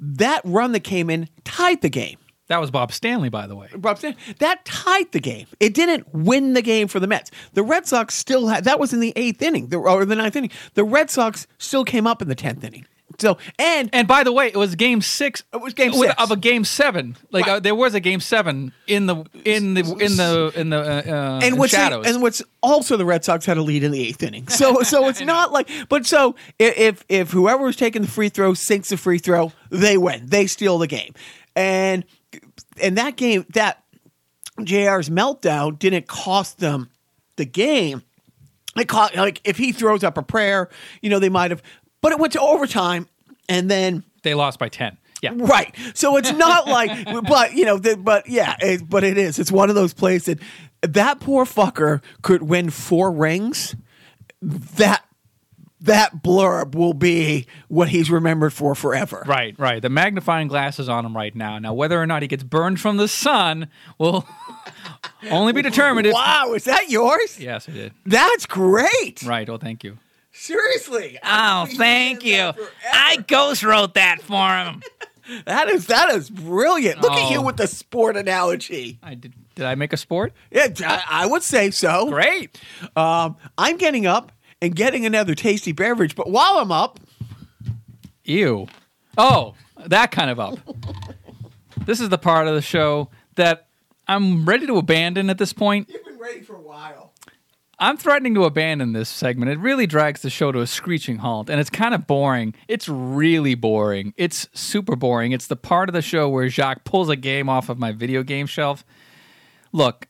that run that came in tied the game. That was Bob Stanley, by the way. Rob Stan- that tied the game. It didn't win the game for the Mets. The Red Sox still had that was in the eighth inning, the, or the ninth inning. The Red Sox still came up in the tenth inning. So and And by the way, it was game six. It was game with- six. of a game seven. Like Right. uh, there was a game seven in the in the in the in the uh, uh, and what's shadows. and what's also the Red Sox had a lead in the eighth inning. So so it's not like but so if if whoever was taking the free throw sinks the free throw, they win. They steal the game. And and that game that JR's meltdown didn't cost them the game. It caught like if he throws up a prayer, you know, they might have but it went to overtime and then they lost by ten. Yeah. Right. So it's not like, but you know, the, but yeah, it, but it is. It's one of those plays that that poor fucker could win four rings. That that blurb will be what he's remembered for forever. Right, right. The magnifying glass is on him right now. Now, whether or not he gets burned from the sun will only be determined if. Wow, is that yours? Yes, I did. That's great. Right. Well, thank you. Seriously. Oh, thank you. I ghost wrote that for him. That is that is brilliant. Look at Oh. you with the sport analogy. I did. Did I make a sport? Yeah, I, I would say so. Great. Um, I'm getting up and getting another tasty beverage, but while I'm up, Ew. Oh, that kind of up. this is the part of the show that I'm ready to abandon at this point. You've been ready for a while. I'm threatening to abandon this segment. It really drags the show to a screeching halt, and it's kind of boring. It's really boring. It's super boring. It's the part of the show where Jacques pulls a game off of my video game shelf. Look,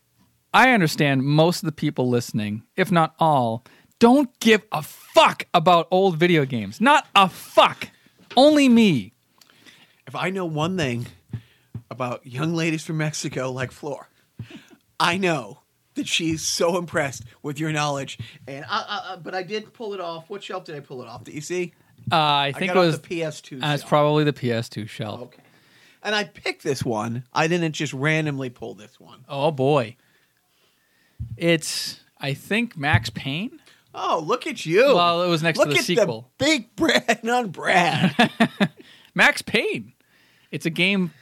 I understand most of the people listening, if not all, don't give a fuck about old video games. Not a fuck. Only me. If I know one thing about young ladies from Mexico like Floor, I know that she's so impressed with your knowledge. And I, I, I- but I did pull it off. What shelf did I pull it off? Did you see? Uh, I think it was the PS2 Uh, it's shelf. probably the PS2 shelf. Okay. And I picked this one. I didn't just randomly pull this one. Oh boy. It's I think Max Payne. Oh, look at you! Well, it was next to look the at sequel. The big Brad on Brad. Max Payne. It's a game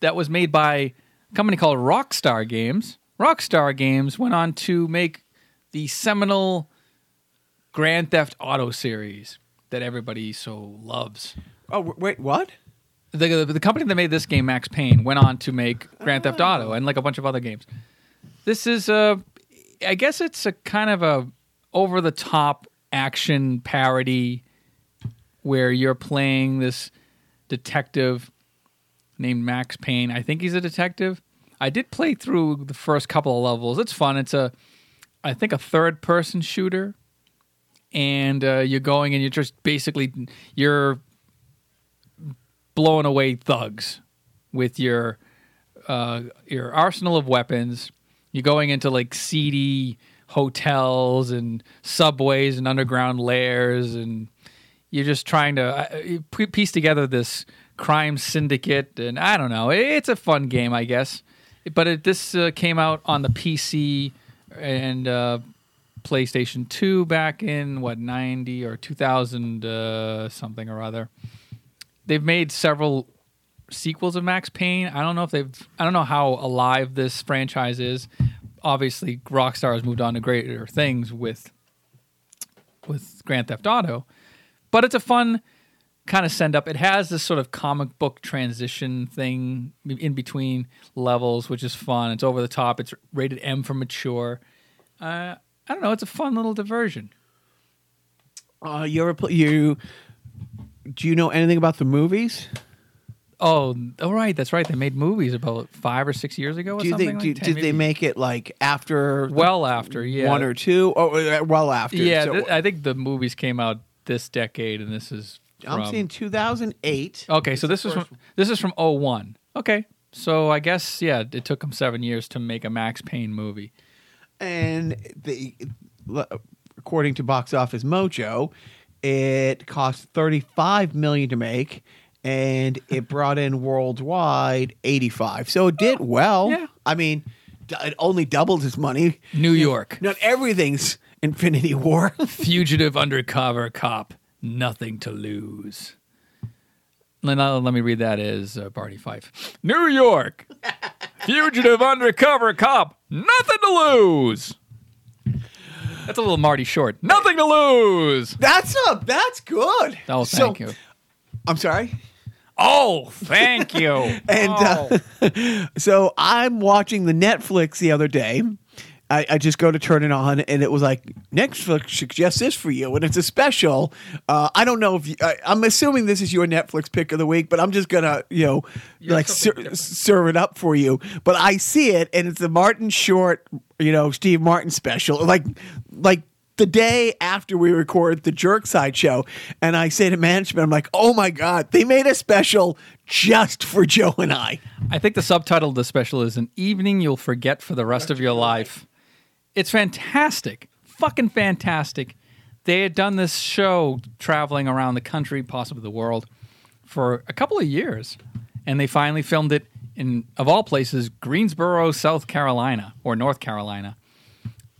that was made by a company called Rockstar Games. Rockstar Games went on to make the seminal Grand Theft Auto series that everybody so loves. oh, wait, what? The, the, company that made this game, Max Payne, went on to make Grand Theft oh. Auto and like a bunch of other games. This is a, I guess it's a kind of a over the top action parody where you're playing this detective named Max Payne. I think he's a detective. I did play through the first couple of levels. It's fun. It's a, I think, a third person shooter, and uh, you're going and you're just basically you're blowing away thugs with your uh, your arsenal of weapons. You're going into like seedy hotels and subways and underground lairs, and you're just trying to uh, piece together this crime syndicate. And I don't know, it's a fun game, I guess. But it, this uh, came out on the PC and uh, PlayStation 2 back in what 90 or 2000 uh, something or other they've made several sequels of Max Payne. I don't know if they've I don't know how alive this franchise is. Obviously, Rockstar has moved on to greater things with with Grand Theft Auto, but it's a fun kind of send up. It has this sort of comic book transition thing in between levels, which is fun. It's over the top. It's rated M for mature. Uh, I don't know. It's a fun little diversion. Uh, you ever pl- you? Do you know anything about the movies? Oh, oh, right. That's right. They made movies about five or six years ago. Or Do think? like do, 10, did they make it like after? well after? Yeah, one or two? Oh, uh, well after. yeah. So, th- I think the movies came out this decade, and this is. I'm from- seeing 2008. Okay, so this is from this is from 01. Okay, so I guess yeah, it took them seven years to make a Max Payne movie. and the according to Box Office Mojo, it cost 35 million to make, and it brought in worldwide 85. So it did well. yeah. I mean, it only doubled its money. New York, Not everything's Infinity War. fugitive undercover cop, nothing to lose. Let, uh, let me read that as uh, Barney Fife. New York, fugitive undercover cop, nothing to lose. That's a little Marty Short. Nothing to lose. that's a that's good. Oh, So- thank you. I'm sorry. Oh, thank you. And Oh. uh, so I'm watching the Netflix the other day. I, I just go to turn it on, and it was like Netflix suggests this for you, and it's a special. Uh, I don't know if you, I, I'm assuming this is your Netflix pick of the week, but I'm just gonna you know like ser- serve it up for you. But I see it, and it's the Martin Short, you know, Steve Martin special, like like the day after we record the Jerk Side show, and I say to management, I'm like, oh my god, they made a special just for Joe and I. I think the subtitle of the special is "An Evening You'll Forget for the Rest of Your Life." It's fantastic, fucking fantastic. They had done this show traveling around the country, possibly the world, for a couple of years, and they finally filmed it in, of all places, Greensboro, South Carolina or North Carolina.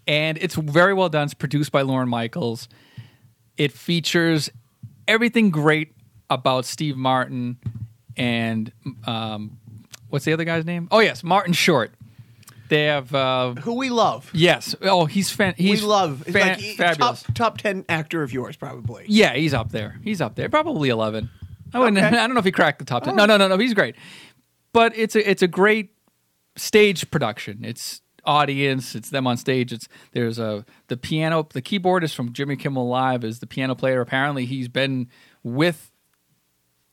And it's very well done. It's produced by Lorne Michaels. It features everything great about Steve Martin and um, what's the other guy's name? Oh yes, Martin Short. They have uh, Who we love. yes. Oh, he's fan- he's we love. Fan- like he- fabulous. Top, top 10 actor of yours, probably. Yeah, he's up there. He's up there. Probably eleven. I wouldn't. Okay. I don't know if he cracked the top ten. No, no, no, no. He's great. But it's a it's a great stage production. It's audience. It's them on stage. It's there's a the piano. The keyboardist from Jimmy Kimmel Live is the piano player. Apparently, he's been with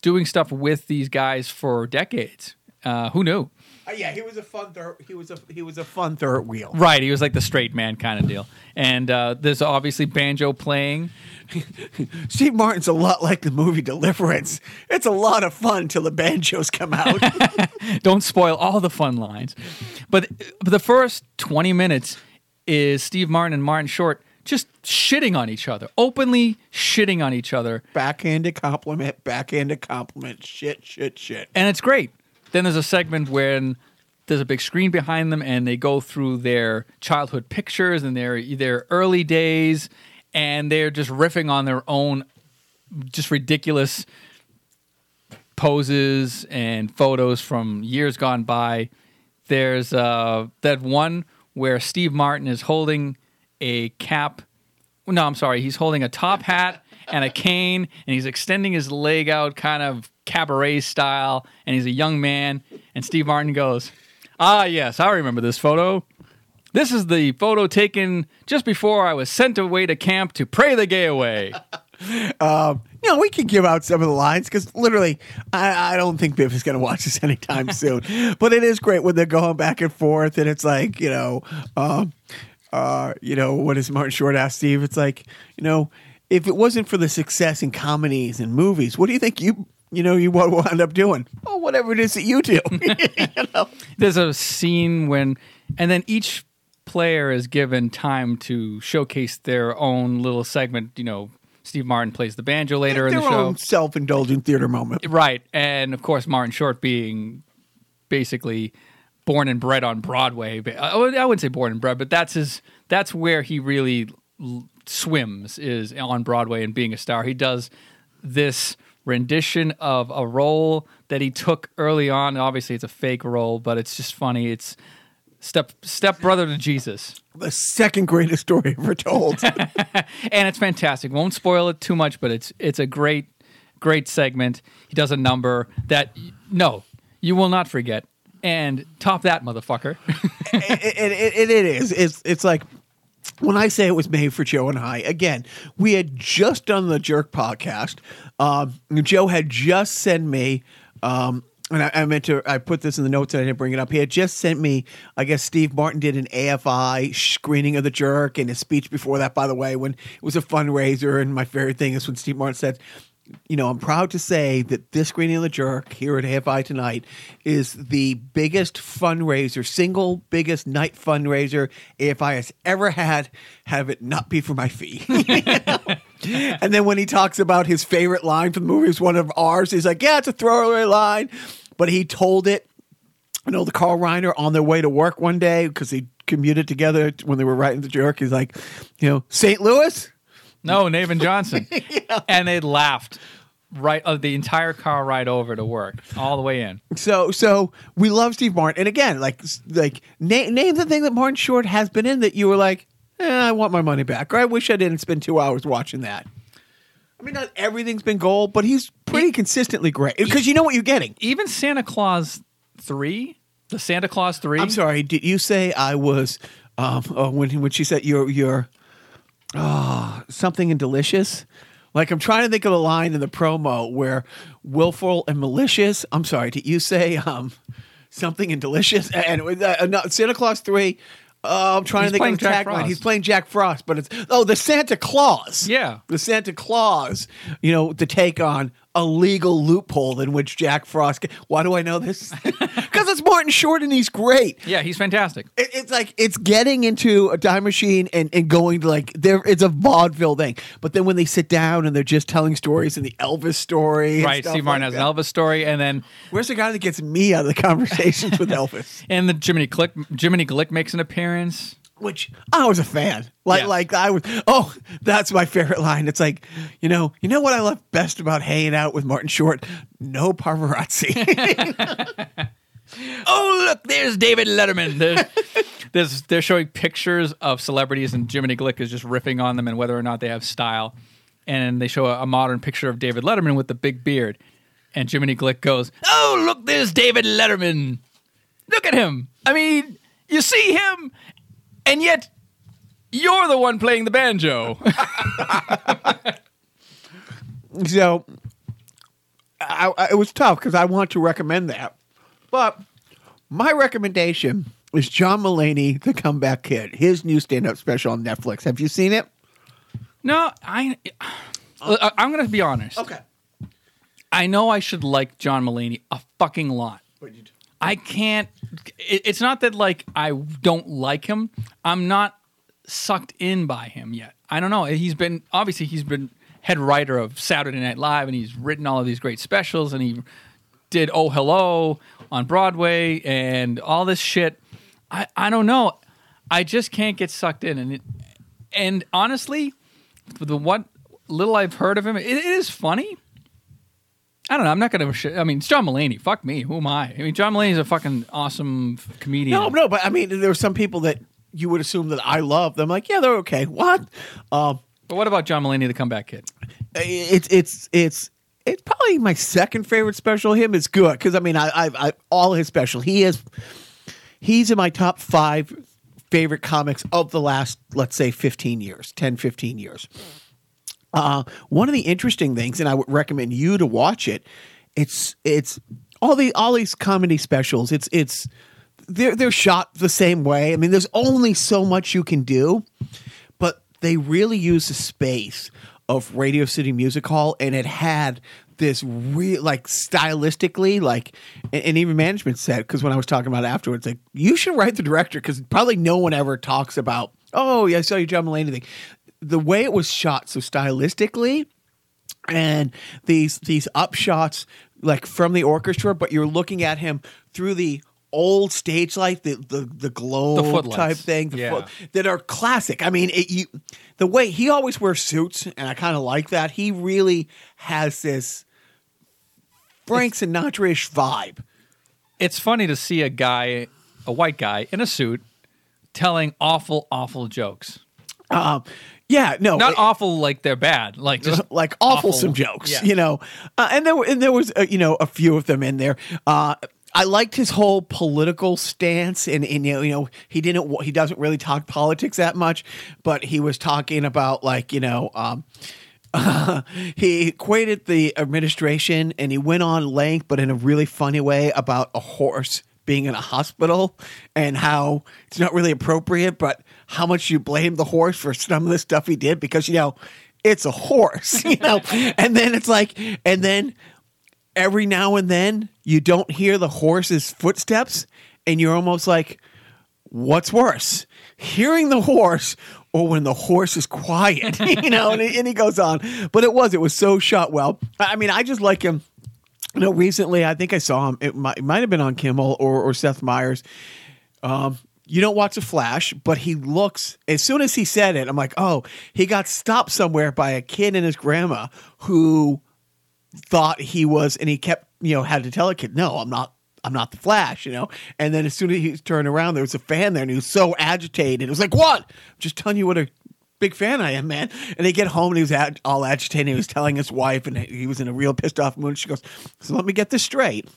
doing stuff with these guys for decades. Uh, who knew? Uh, yeah, he was a fun third. He was a he was a fun third wheel. Right, he was like the straight man kind of deal. And uh, there's obviously banjo playing. Steve Martin's a lot like the movie Deliverance. It's a lot of fun till the banjos come out. Don't spoil all the fun lines. But, but the first 20 minutes is Steve Martin and Martin Short just shitting on each other, openly shitting on each other. backhanded compliment, backhanded compliment, shit, shit, shit. and it's great. Then there's a segment when there's a big screen behind them, and they go through their childhood pictures and their their early days, and they're just riffing on their own just ridiculous poses and photos from years gone by. There's uh, that one where Steve Martin is holding a cap. No, I'm sorry. He's holding a top hat and a cane, and he's extending his leg out, kind of cabaret style. And he's a young man. And Steve Martin goes, "Ah, yes, I remember this photo. This is the photo taken just before I was sent away to camp to pray the gay away." Um, you know, we can give out some of the lines because literally, I, I don't think Biff is going to watch this anytime soon. but it is great when they're going back and forth, and it's like, you know, um, uh, you know, what does Martin Short ask Steve? It's like, you know, if it wasn't for the success in comedies and movies, what do you think you, you know, you what will wind up doing? Oh, whatever it is that you do. you know? there's a scene when and then each player is given time to showcase their own little segment you know steve martin plays the banjo later in the show own self-indulgent theater moment. right and of course martin short being basically born and bred on broadway I wouldn't say born and bred but that's his that's where he really swims is on broadway and being a star he does this rendition of a role that he took early on obviously it's a fake role but it's just funny it's step step brother to jesus The second greatest story ever told. and it's fantastic won't spoil it too much but it's it's a great great segment he does a number that no you will not forget and top that motherfucker it, it, it, it is. It's it's like when I say it was made for Joe and I. Again, we had just done the Jerk podcast. Um, Joe had just sent me. Um, and I, I meant to. I put this in the notes. and I didn't bring it up. He had just sent me. I guess Steve Martin did an AFI screening of the Jerk, and his speech before that. By the way, when it was a fundraiser, and my favorite thing is when Steve Martin said, you know, I'm proud to say that this screening of the jerk here at AFI tonight is the biggest fundraiser, single biggest night fundraiser AFI has ever had. Have it not be for my fee. and then when he talks about his favorite line from the movie, it's one of ours. He's like, "Yeah, it's a throwaway line," but he told it. I know the Carl Reiner on their way to work one day because they commuted together when they were writing the jerk. He's like, you know, St. Louis. no navin johnson and they laughed right uh, the entire car ride over to work all the way in So so we love Steve Martin, and again, like like na- name the thing that Martin Short has been in that you were like, eh, I want my money back, or I wish I didn't spend two hours watching that. I mean, not everything's been gold, but he's pretty consistently great because you know what you're getting. even santa claus 3 the santa claus 3 I'm sorry, did you say I was um oh, when when she said you're you're oh, something in delicious? Like I'm trying to think of a line in the promo where willful and malicious. I'm sorry, did you say um something in delicious? And with uh, no, Santa Claus three. Uh, I'm trying He's to think of the Jack tagline. Frost. He's playing Jack Frost, but it's oh the Santa Claus. Yeah. the Santa Claus. You know to take on a legal loophole in which Jack Frost. Why do I know this? It's Martin Short and he's great. Yeah he's fantastic. It, it's like it's getting into a time machine and, and going to like there it's a vaudeville thing. But then when they sit down and they're just telling stories and the elvis story and right steve martin like has that. an elvis story and then where's the guy that gets me out of the conversations with elvis? And the jiminy glick jiminy glick makes an appearance. Which i was a fan. Like Yes. like i was oh that's my favorite line. It's like you know you know what i love best about hanging out with martin short? No paparazzi oh look there's david letterman. There- there's, they're showing pictures of celebrities and jiminy glick is just riffing on them and whether or not they have style. And they show a, a modern picture of david letterman with the big beard. And jiminy glick goes oh look there's david letterman. Look at him. I mean, you see him, and yet you're the one playing the banjo. So I, I, it was tough because I want to recommend that, but my recommendation is John Mulaney, The Comeback Kid, his new stand-up special on Netflix. Have you seen it? no, I. I- I'm going to be honest. Okay. I know I should like John Mulaney a fucking lot. I can't. It, it's not that like I don't like him. I'm not sucked in by him yet. I don't know. He's been obviously he's been head writer of Saturday Night Live, and he's written all of these great specials, and he did Oh Hello on Broadway and all this shit. I I don't know. I just can't get sucked in, and it, and honestly, the what little I've heard of him, it, it is funny. I don't know. I'm not going to. I mean, it's John Mulaney. Fuck me. Who am I? I mean, John Mulaney's a fucking awesome comedian. No, no, but I mean, there were some people that you would assume that I love. I'm like, yeah, they're okay. What? Um, But what about John Mulaney, the comeback kid? it's it's it's it's probably my second favorite special. Him is good because I mean, I, I I all his special. He is he's in my top five favorite comics of the last let's say 15 years 10 15 years uh, one of the interesting things and i would recommend you to watch it it's it's all the all these comedy specials it's it's they're they're shot the same way i mean there's only so much you can do but they really use the space of Radio City Music Hall, and it had this real, like stylistically, like, and, and even management said because when I was talking about it afterwards, like, you should write the director because probably no one ever talks about, oh yeah, I saw you John Mulaney thing. The way it was shot, so stylistically, and these these upshots like from the orchestra, but you're looking at him through the old stage light, the the the glow The type thing, the Yeah. foot- that are classic. I mean, it, you the way he always wears suits, and I kind of like that. He really has this Frank Sinatra-ish vibe. It's funny to see a guy, a white guy in a suit, telling awful, awful jokes. Um, yeah, no, Not it- awful like they're bad, like just like awful, awful. some jokes, Yeah. you know. Uh, and there were, and there was uh, you know a few of them in there. Uh, I liked his whole political stance, and, and you know, you know he didn't he doesn't really talk politics that much, but he was talking about like you know. Um, he equated the administration and he went on length, but in a really funny way, about a horse being in a hospital and how it's not really appropriate, but how much you blame the horse for some of the stuff he did because, you know, it's a horse, you know? and then it's like, and then every now and then you don't hear the horse's footsteps and you're almost like, what's worse, hearing the horse or when the horse is quiet? you know, and he, and he goes on. But it was, it was so shot well. I I mean, I just like him. You know, recently I think I saw him. It might, it might have been on Kimmel or, or Seth Meyers. Um, you don't watch the Flash, but he looks. As soon as he said it, I'm like, oh, he got stopped somewhere by a kid and his grandma who thought he was, and he kept, you know, had to tell a kid, no, I'm not. I'm not the Flash, you know. And then as soon as he turned around, there was a fan there, and he was so agitated. It was like, "What? I'm just telling you what a big fan I am, man." And they get home, and he was ag- all agitated. He was telling his wife, and he was in a real pissed off mood. She goes, "So let me get this straight.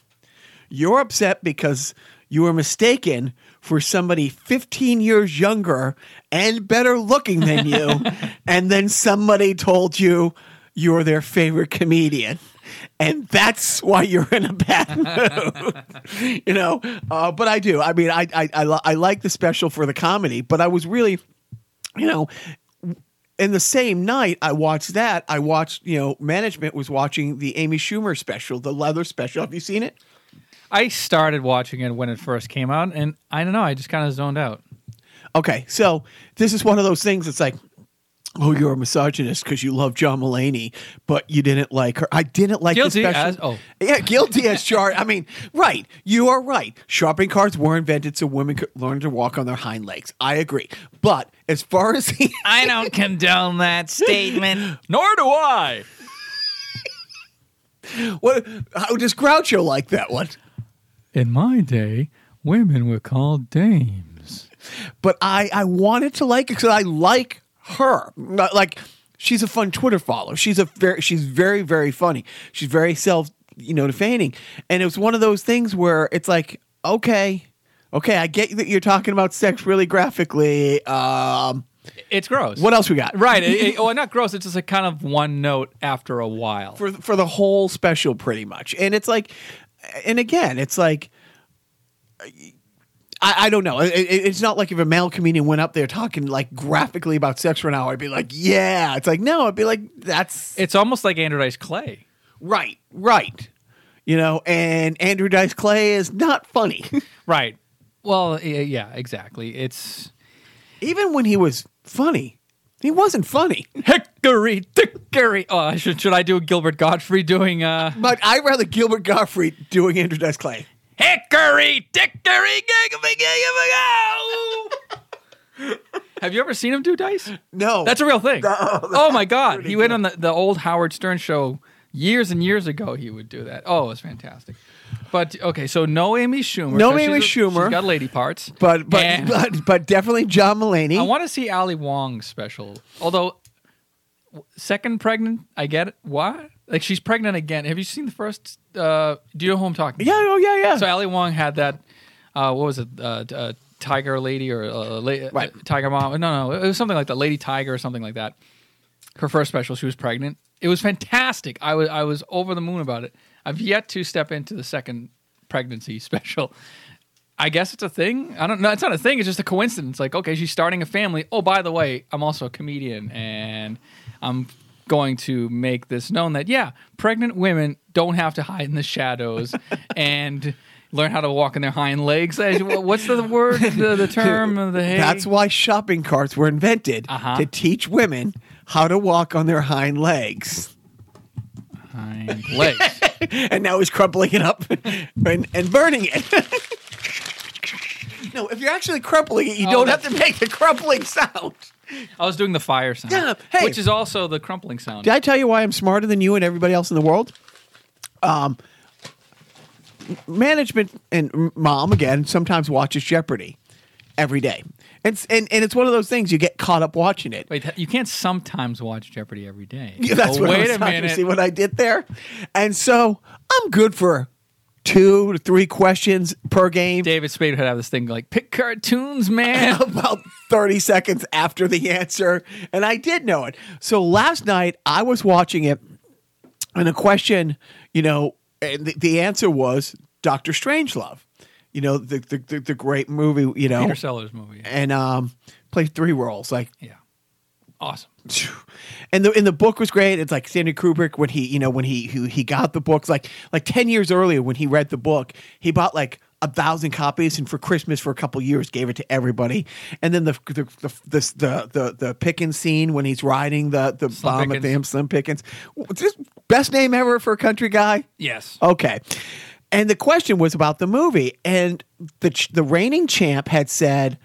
You're upset because you were mistaken for somebody 15 years younger and better looking than you, and then somebody told you you're their favorite comedian. And that's why you're in a bad mood, you know. Uh, but I do. I mean, I I I, li- I like the special for the comedy, but I was really, you know, in the same night I watched that, I watched, you know, management was watching the Amy Schumer special, the leather special. Have you seen it? I started watching it when it first came out, and I don't know. I just kind of zoned out. Okay, so this is one of those things. It's like, oh, you're a misogynist because you love John Mulaney, but you didn't like her. I didn't like Guilty the special. as- oh. yeah, guilty as charged. I mean, right? You are right. Shopping carts were invented so women could learn to walk on their hind legs. I agree. But as far as the I don't condone that statement. Nor do I. what, how does Groucho like that one? In my day, women were called dames. but I I wanted to like it because I like her. Not- Like she's a fun Twitter follow. She's a very she's very very funny. She's very self you know defaming, and it was one of those things where it's like okay. Okay, I get that you're talking about sex really graphically. Um, It's gross. what else we got? Right. It, it, well, not gross. It's just a kind of one note after a while. for for the whole special, pretty much. And it's like, and again, it's like. I, I don't know. It, it- it's not like if a male comedian went up there talking like graphically about sex for an hour, I'd be like, yeah. It's like, no, I'd be like, that's it's almost like Andrew Dice Clay. right, right. You know, and Andrew Dice Clay is not funny. Right. Well, yeah, exactly. It's Even when he was funny, he wasn't funny. hickory dickory. Oh, should should I do Gilbert Gottfried doing uh But I'd rather Gilbert Gottfried doing Andrew Dice Clay. Hickory dickory giggly giggly Have you ever seen him do dice? No, That's a real thing. oh my god, pretty he went on the, the old Howard Stern show years and years ago. He would do that. Oh, it was fantastic. But okay, so no Amy Schumer. No 'cause Amy she's a- Schumer. She's got lady parts. but but, And but but definitely John Mulaney. I want to see Ali Wong's special. Although w- second pregnant, I get it. What? Like she's pregnant again. Have you seen the first? Uh, do you know who I'm talking? yeah, oh yeah, yeah. So Ali Wong had that. Uh, what was it? Uh, uh, Tiger Lady or uh, la- Right. uh, Tiger Mom? No, no, it was something like that. Lady Tiger or something like that. Her first special, she was pregnant. It was fantastic. I was I was over the moon about it. I've yet to step into the second pregnancy special. I guess it's a thing. I don't know. It's not a thing. It's just a coincidence. Like, okay, she's starting a family. Oh, by the way, I'm also a comedian, and I'm going to make this known that yeah, pregnant women don't have to hide in the shadows and learn how to walk on their hind legs. What's the word? The, the term? of The hey? That's why shopping carts were invented Uh-huh. to teach women how to walk on their hind legs. hind legs. And now he's crumpling it up and, and burning it. no, if you're actually crumpling it, you Oh, don't have to make the crumpling sound. I was doing the fire sound, Yeah, hey. which is also the crumpling sound. Did I tell you why I'm smarter than you and everybody else in the world? Um, management and mom again sometimes watches Jeopardy every day. It's and, and it's one of those things you get caught up watching it. Wait, you can't sometimes watch Jeopardy every day. Yeah, That's Oh, what I wait was a minute. See what I did there? And so I'm good for two to three questions per game. David Spade would have this thing like pick cartoons, man. about 30 seconds after the answer, and I did know it. So last night I was watching it, and the question, you know, and the, the answer was Doctor Strangelove. You know, the, the the the great movie. You know, Peter Sellers movie. and um, played three roles like Yeah, awesome. and the and the book was great. It's like Stanley Kubrick when he you know when he he, he got the books like like ten years earlier when he read the book he bought like a thousand copies and for Christmas for a couple years gave it to everybody. And then the the the the the, the, the Pickens scene when he's riding the the Slim bomb at Pickens. damn Slim Pickens. Just best name ever for a country guy. Yes. Okay. And the question was about the movie, and the the reigning champ had said,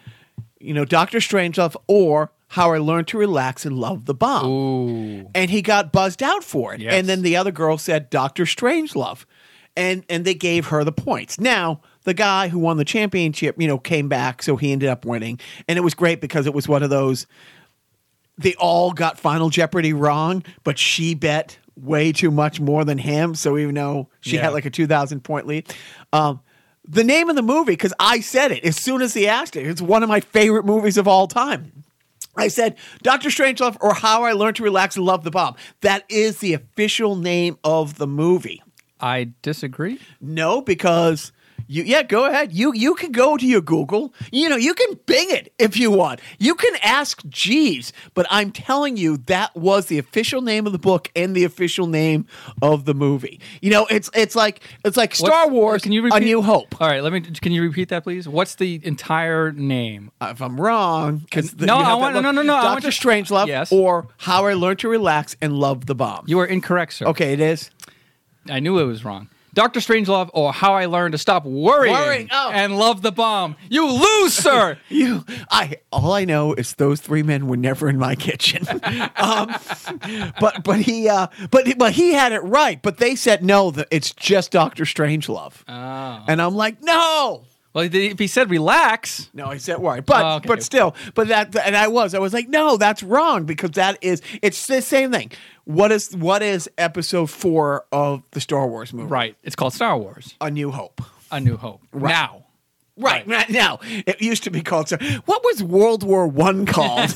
you know, Doctor Strangelove or How I Learned to Relax and Love the Bomb. Ooh. And he got buzzed out for it. Yes. And then the other girl said Doctor Strangelove. And and they gave her the points. Now, the guy who won the championship, you know, came back, so he ended up winning. And it was great because it was one of those they all got Final Jeopardy wrong, but she bet way too much more than him. So even though she Yeah. had like a 2,000 point lead, um, the name of the movie, because I said it as soon as he asked it, it's one of my favorite movies of all time. I said Doctor Strangelove or How I Learned to Relax and Love the Bomb. That is the official name of the movie. I disagree. No, because you yeah, go ahead. You you can go to your Google. You know, you can Bing it if you want. You can ask Jeeves, but I'm telling you that was the official name of the book and the official name of the movie. You know, it's it's like it's like Star What's- Wars Can you A? New Hope. All right, let me. Can you repeat that, please? What's the entire name? Uh, if I'm wrong, because No, I want- no, no, no, want Doctor Strangelove Yes. or How I Learned to Relax and Love the Bomb. You are incorrect, sir. okay, it is. I knew it was wrong. Doctor Strangelove or How I Learned to Stop Worrying, Worrying, oh. and Love the Bomb. You lose, sir. You, I, all I know is those three men were never in my kitchen. um, but but he, uh, but but he had it right. But they said no, that it's just Doctor Strangelove. Oh. And I'm like, no, Well, if he said relax, no, he said worry, but Oh, okay. but still, but that, and I was, I was like, no, that's wrong because that is, it's the same thing. What is what is episode four of the Star Wars movie? right? It's called Star Wars: A New Hope. A New Hope. Right. Now, Right. Now, it used to be called. What was World War One called?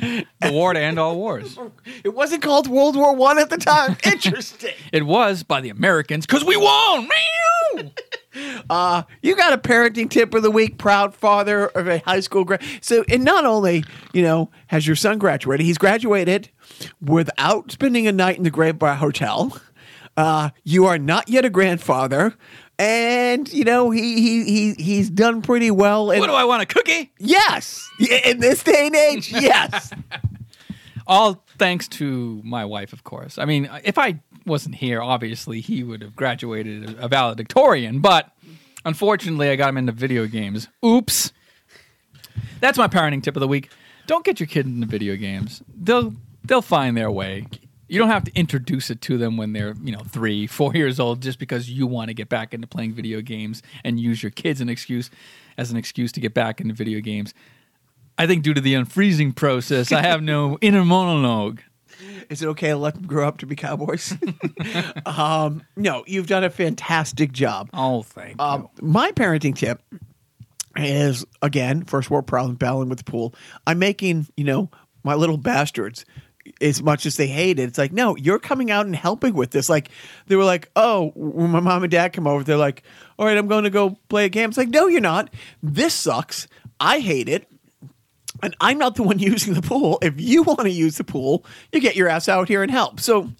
The war to end all wars. it wasn't called World War One at the time. Interesting. It was by the Americans because we won. Uh, you got a parenting tip of the week. Proud father of a high school grad. So, and not only you know has your son graduated, he's graduated without spending a night in the Graybar Hotel. Uh, you are not yet a grandfather, and you know he he he he's done pretty well. And what do I want? A cookie? yes, in this day and age, yes. All thanks to my wife, of course. I mean, if I wasn't here, obviously he would have graduated a valedictorian, but unfortunately, I got him into video games. Oops. That's my parenting tip of the week. Don't get your kid into video games. They'll they'll find their way. You don't have to introduce it to them when they're, you know, three, four years old just because you want to get back into playing video games and use your kids an excuse as an excuse to get back into video games. I think due to the unfreezing process, I have no inner monologue. Is it okay to let them grow up to be cowboys? um, no, you've done a fantastic job. Oh, thank Um, my parenting tip is again first world problem battling with the pool. I'm making you know my little bastards as much as they hate it. It's like no, you're coming out and helping with this. Like they were like, oh, when my mom and dad come over, they're like, all right, I'm going to go play a game. It's like no, you're not. This sucks. I hate it. And I'm not the one using the pool. If you want to use the pool, you get your ass out here and help. So,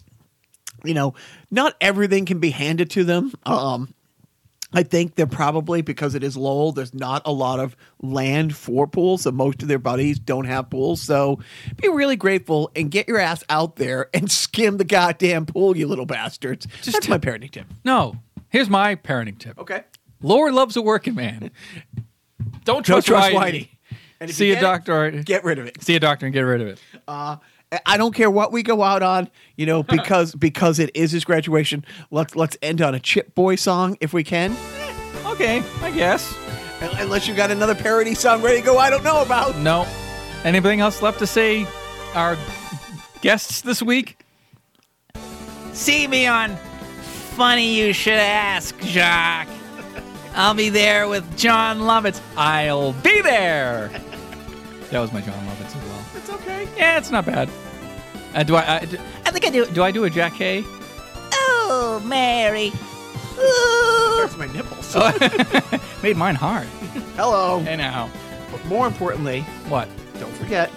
you know, not everything can be handed to them. Um, I think they're probably because it is Lowell. There's not a lot of land for pools, so most of their buddies don't have pools. So be really grateful and get your ass out there and skim the goddamn pool, you little bastards. That's my parenting tip. No, here's my parenting tip. Okay, Lord loves a working man. Don't trust, trust Whitey. Whitey. And if See you a get it, doctor. get rid of it. See a doctor and get rid of it. Uh, I don't care what we go out on, you know, because because it is his graduation. Let's let's end on a Chip Boy song if we can. Eh, okay, I guess. Unless you got another parody song ready to go, I don't know about. No. Anything else left to say? Our guests this week? See me on Funny You Should Ask, Jacques. I'll be there with Jon Lovitz. I'll be there. That was my Jon Lovitz as well. It's okay. Yeah, it's not bad. Uh, do I, I? do- I think I do. Do I do a Jack Hay? Oh, Mary. Ooh. Hurts my nipples. Made mine hard. Hello. Hey now, But more importantly, what? don't forget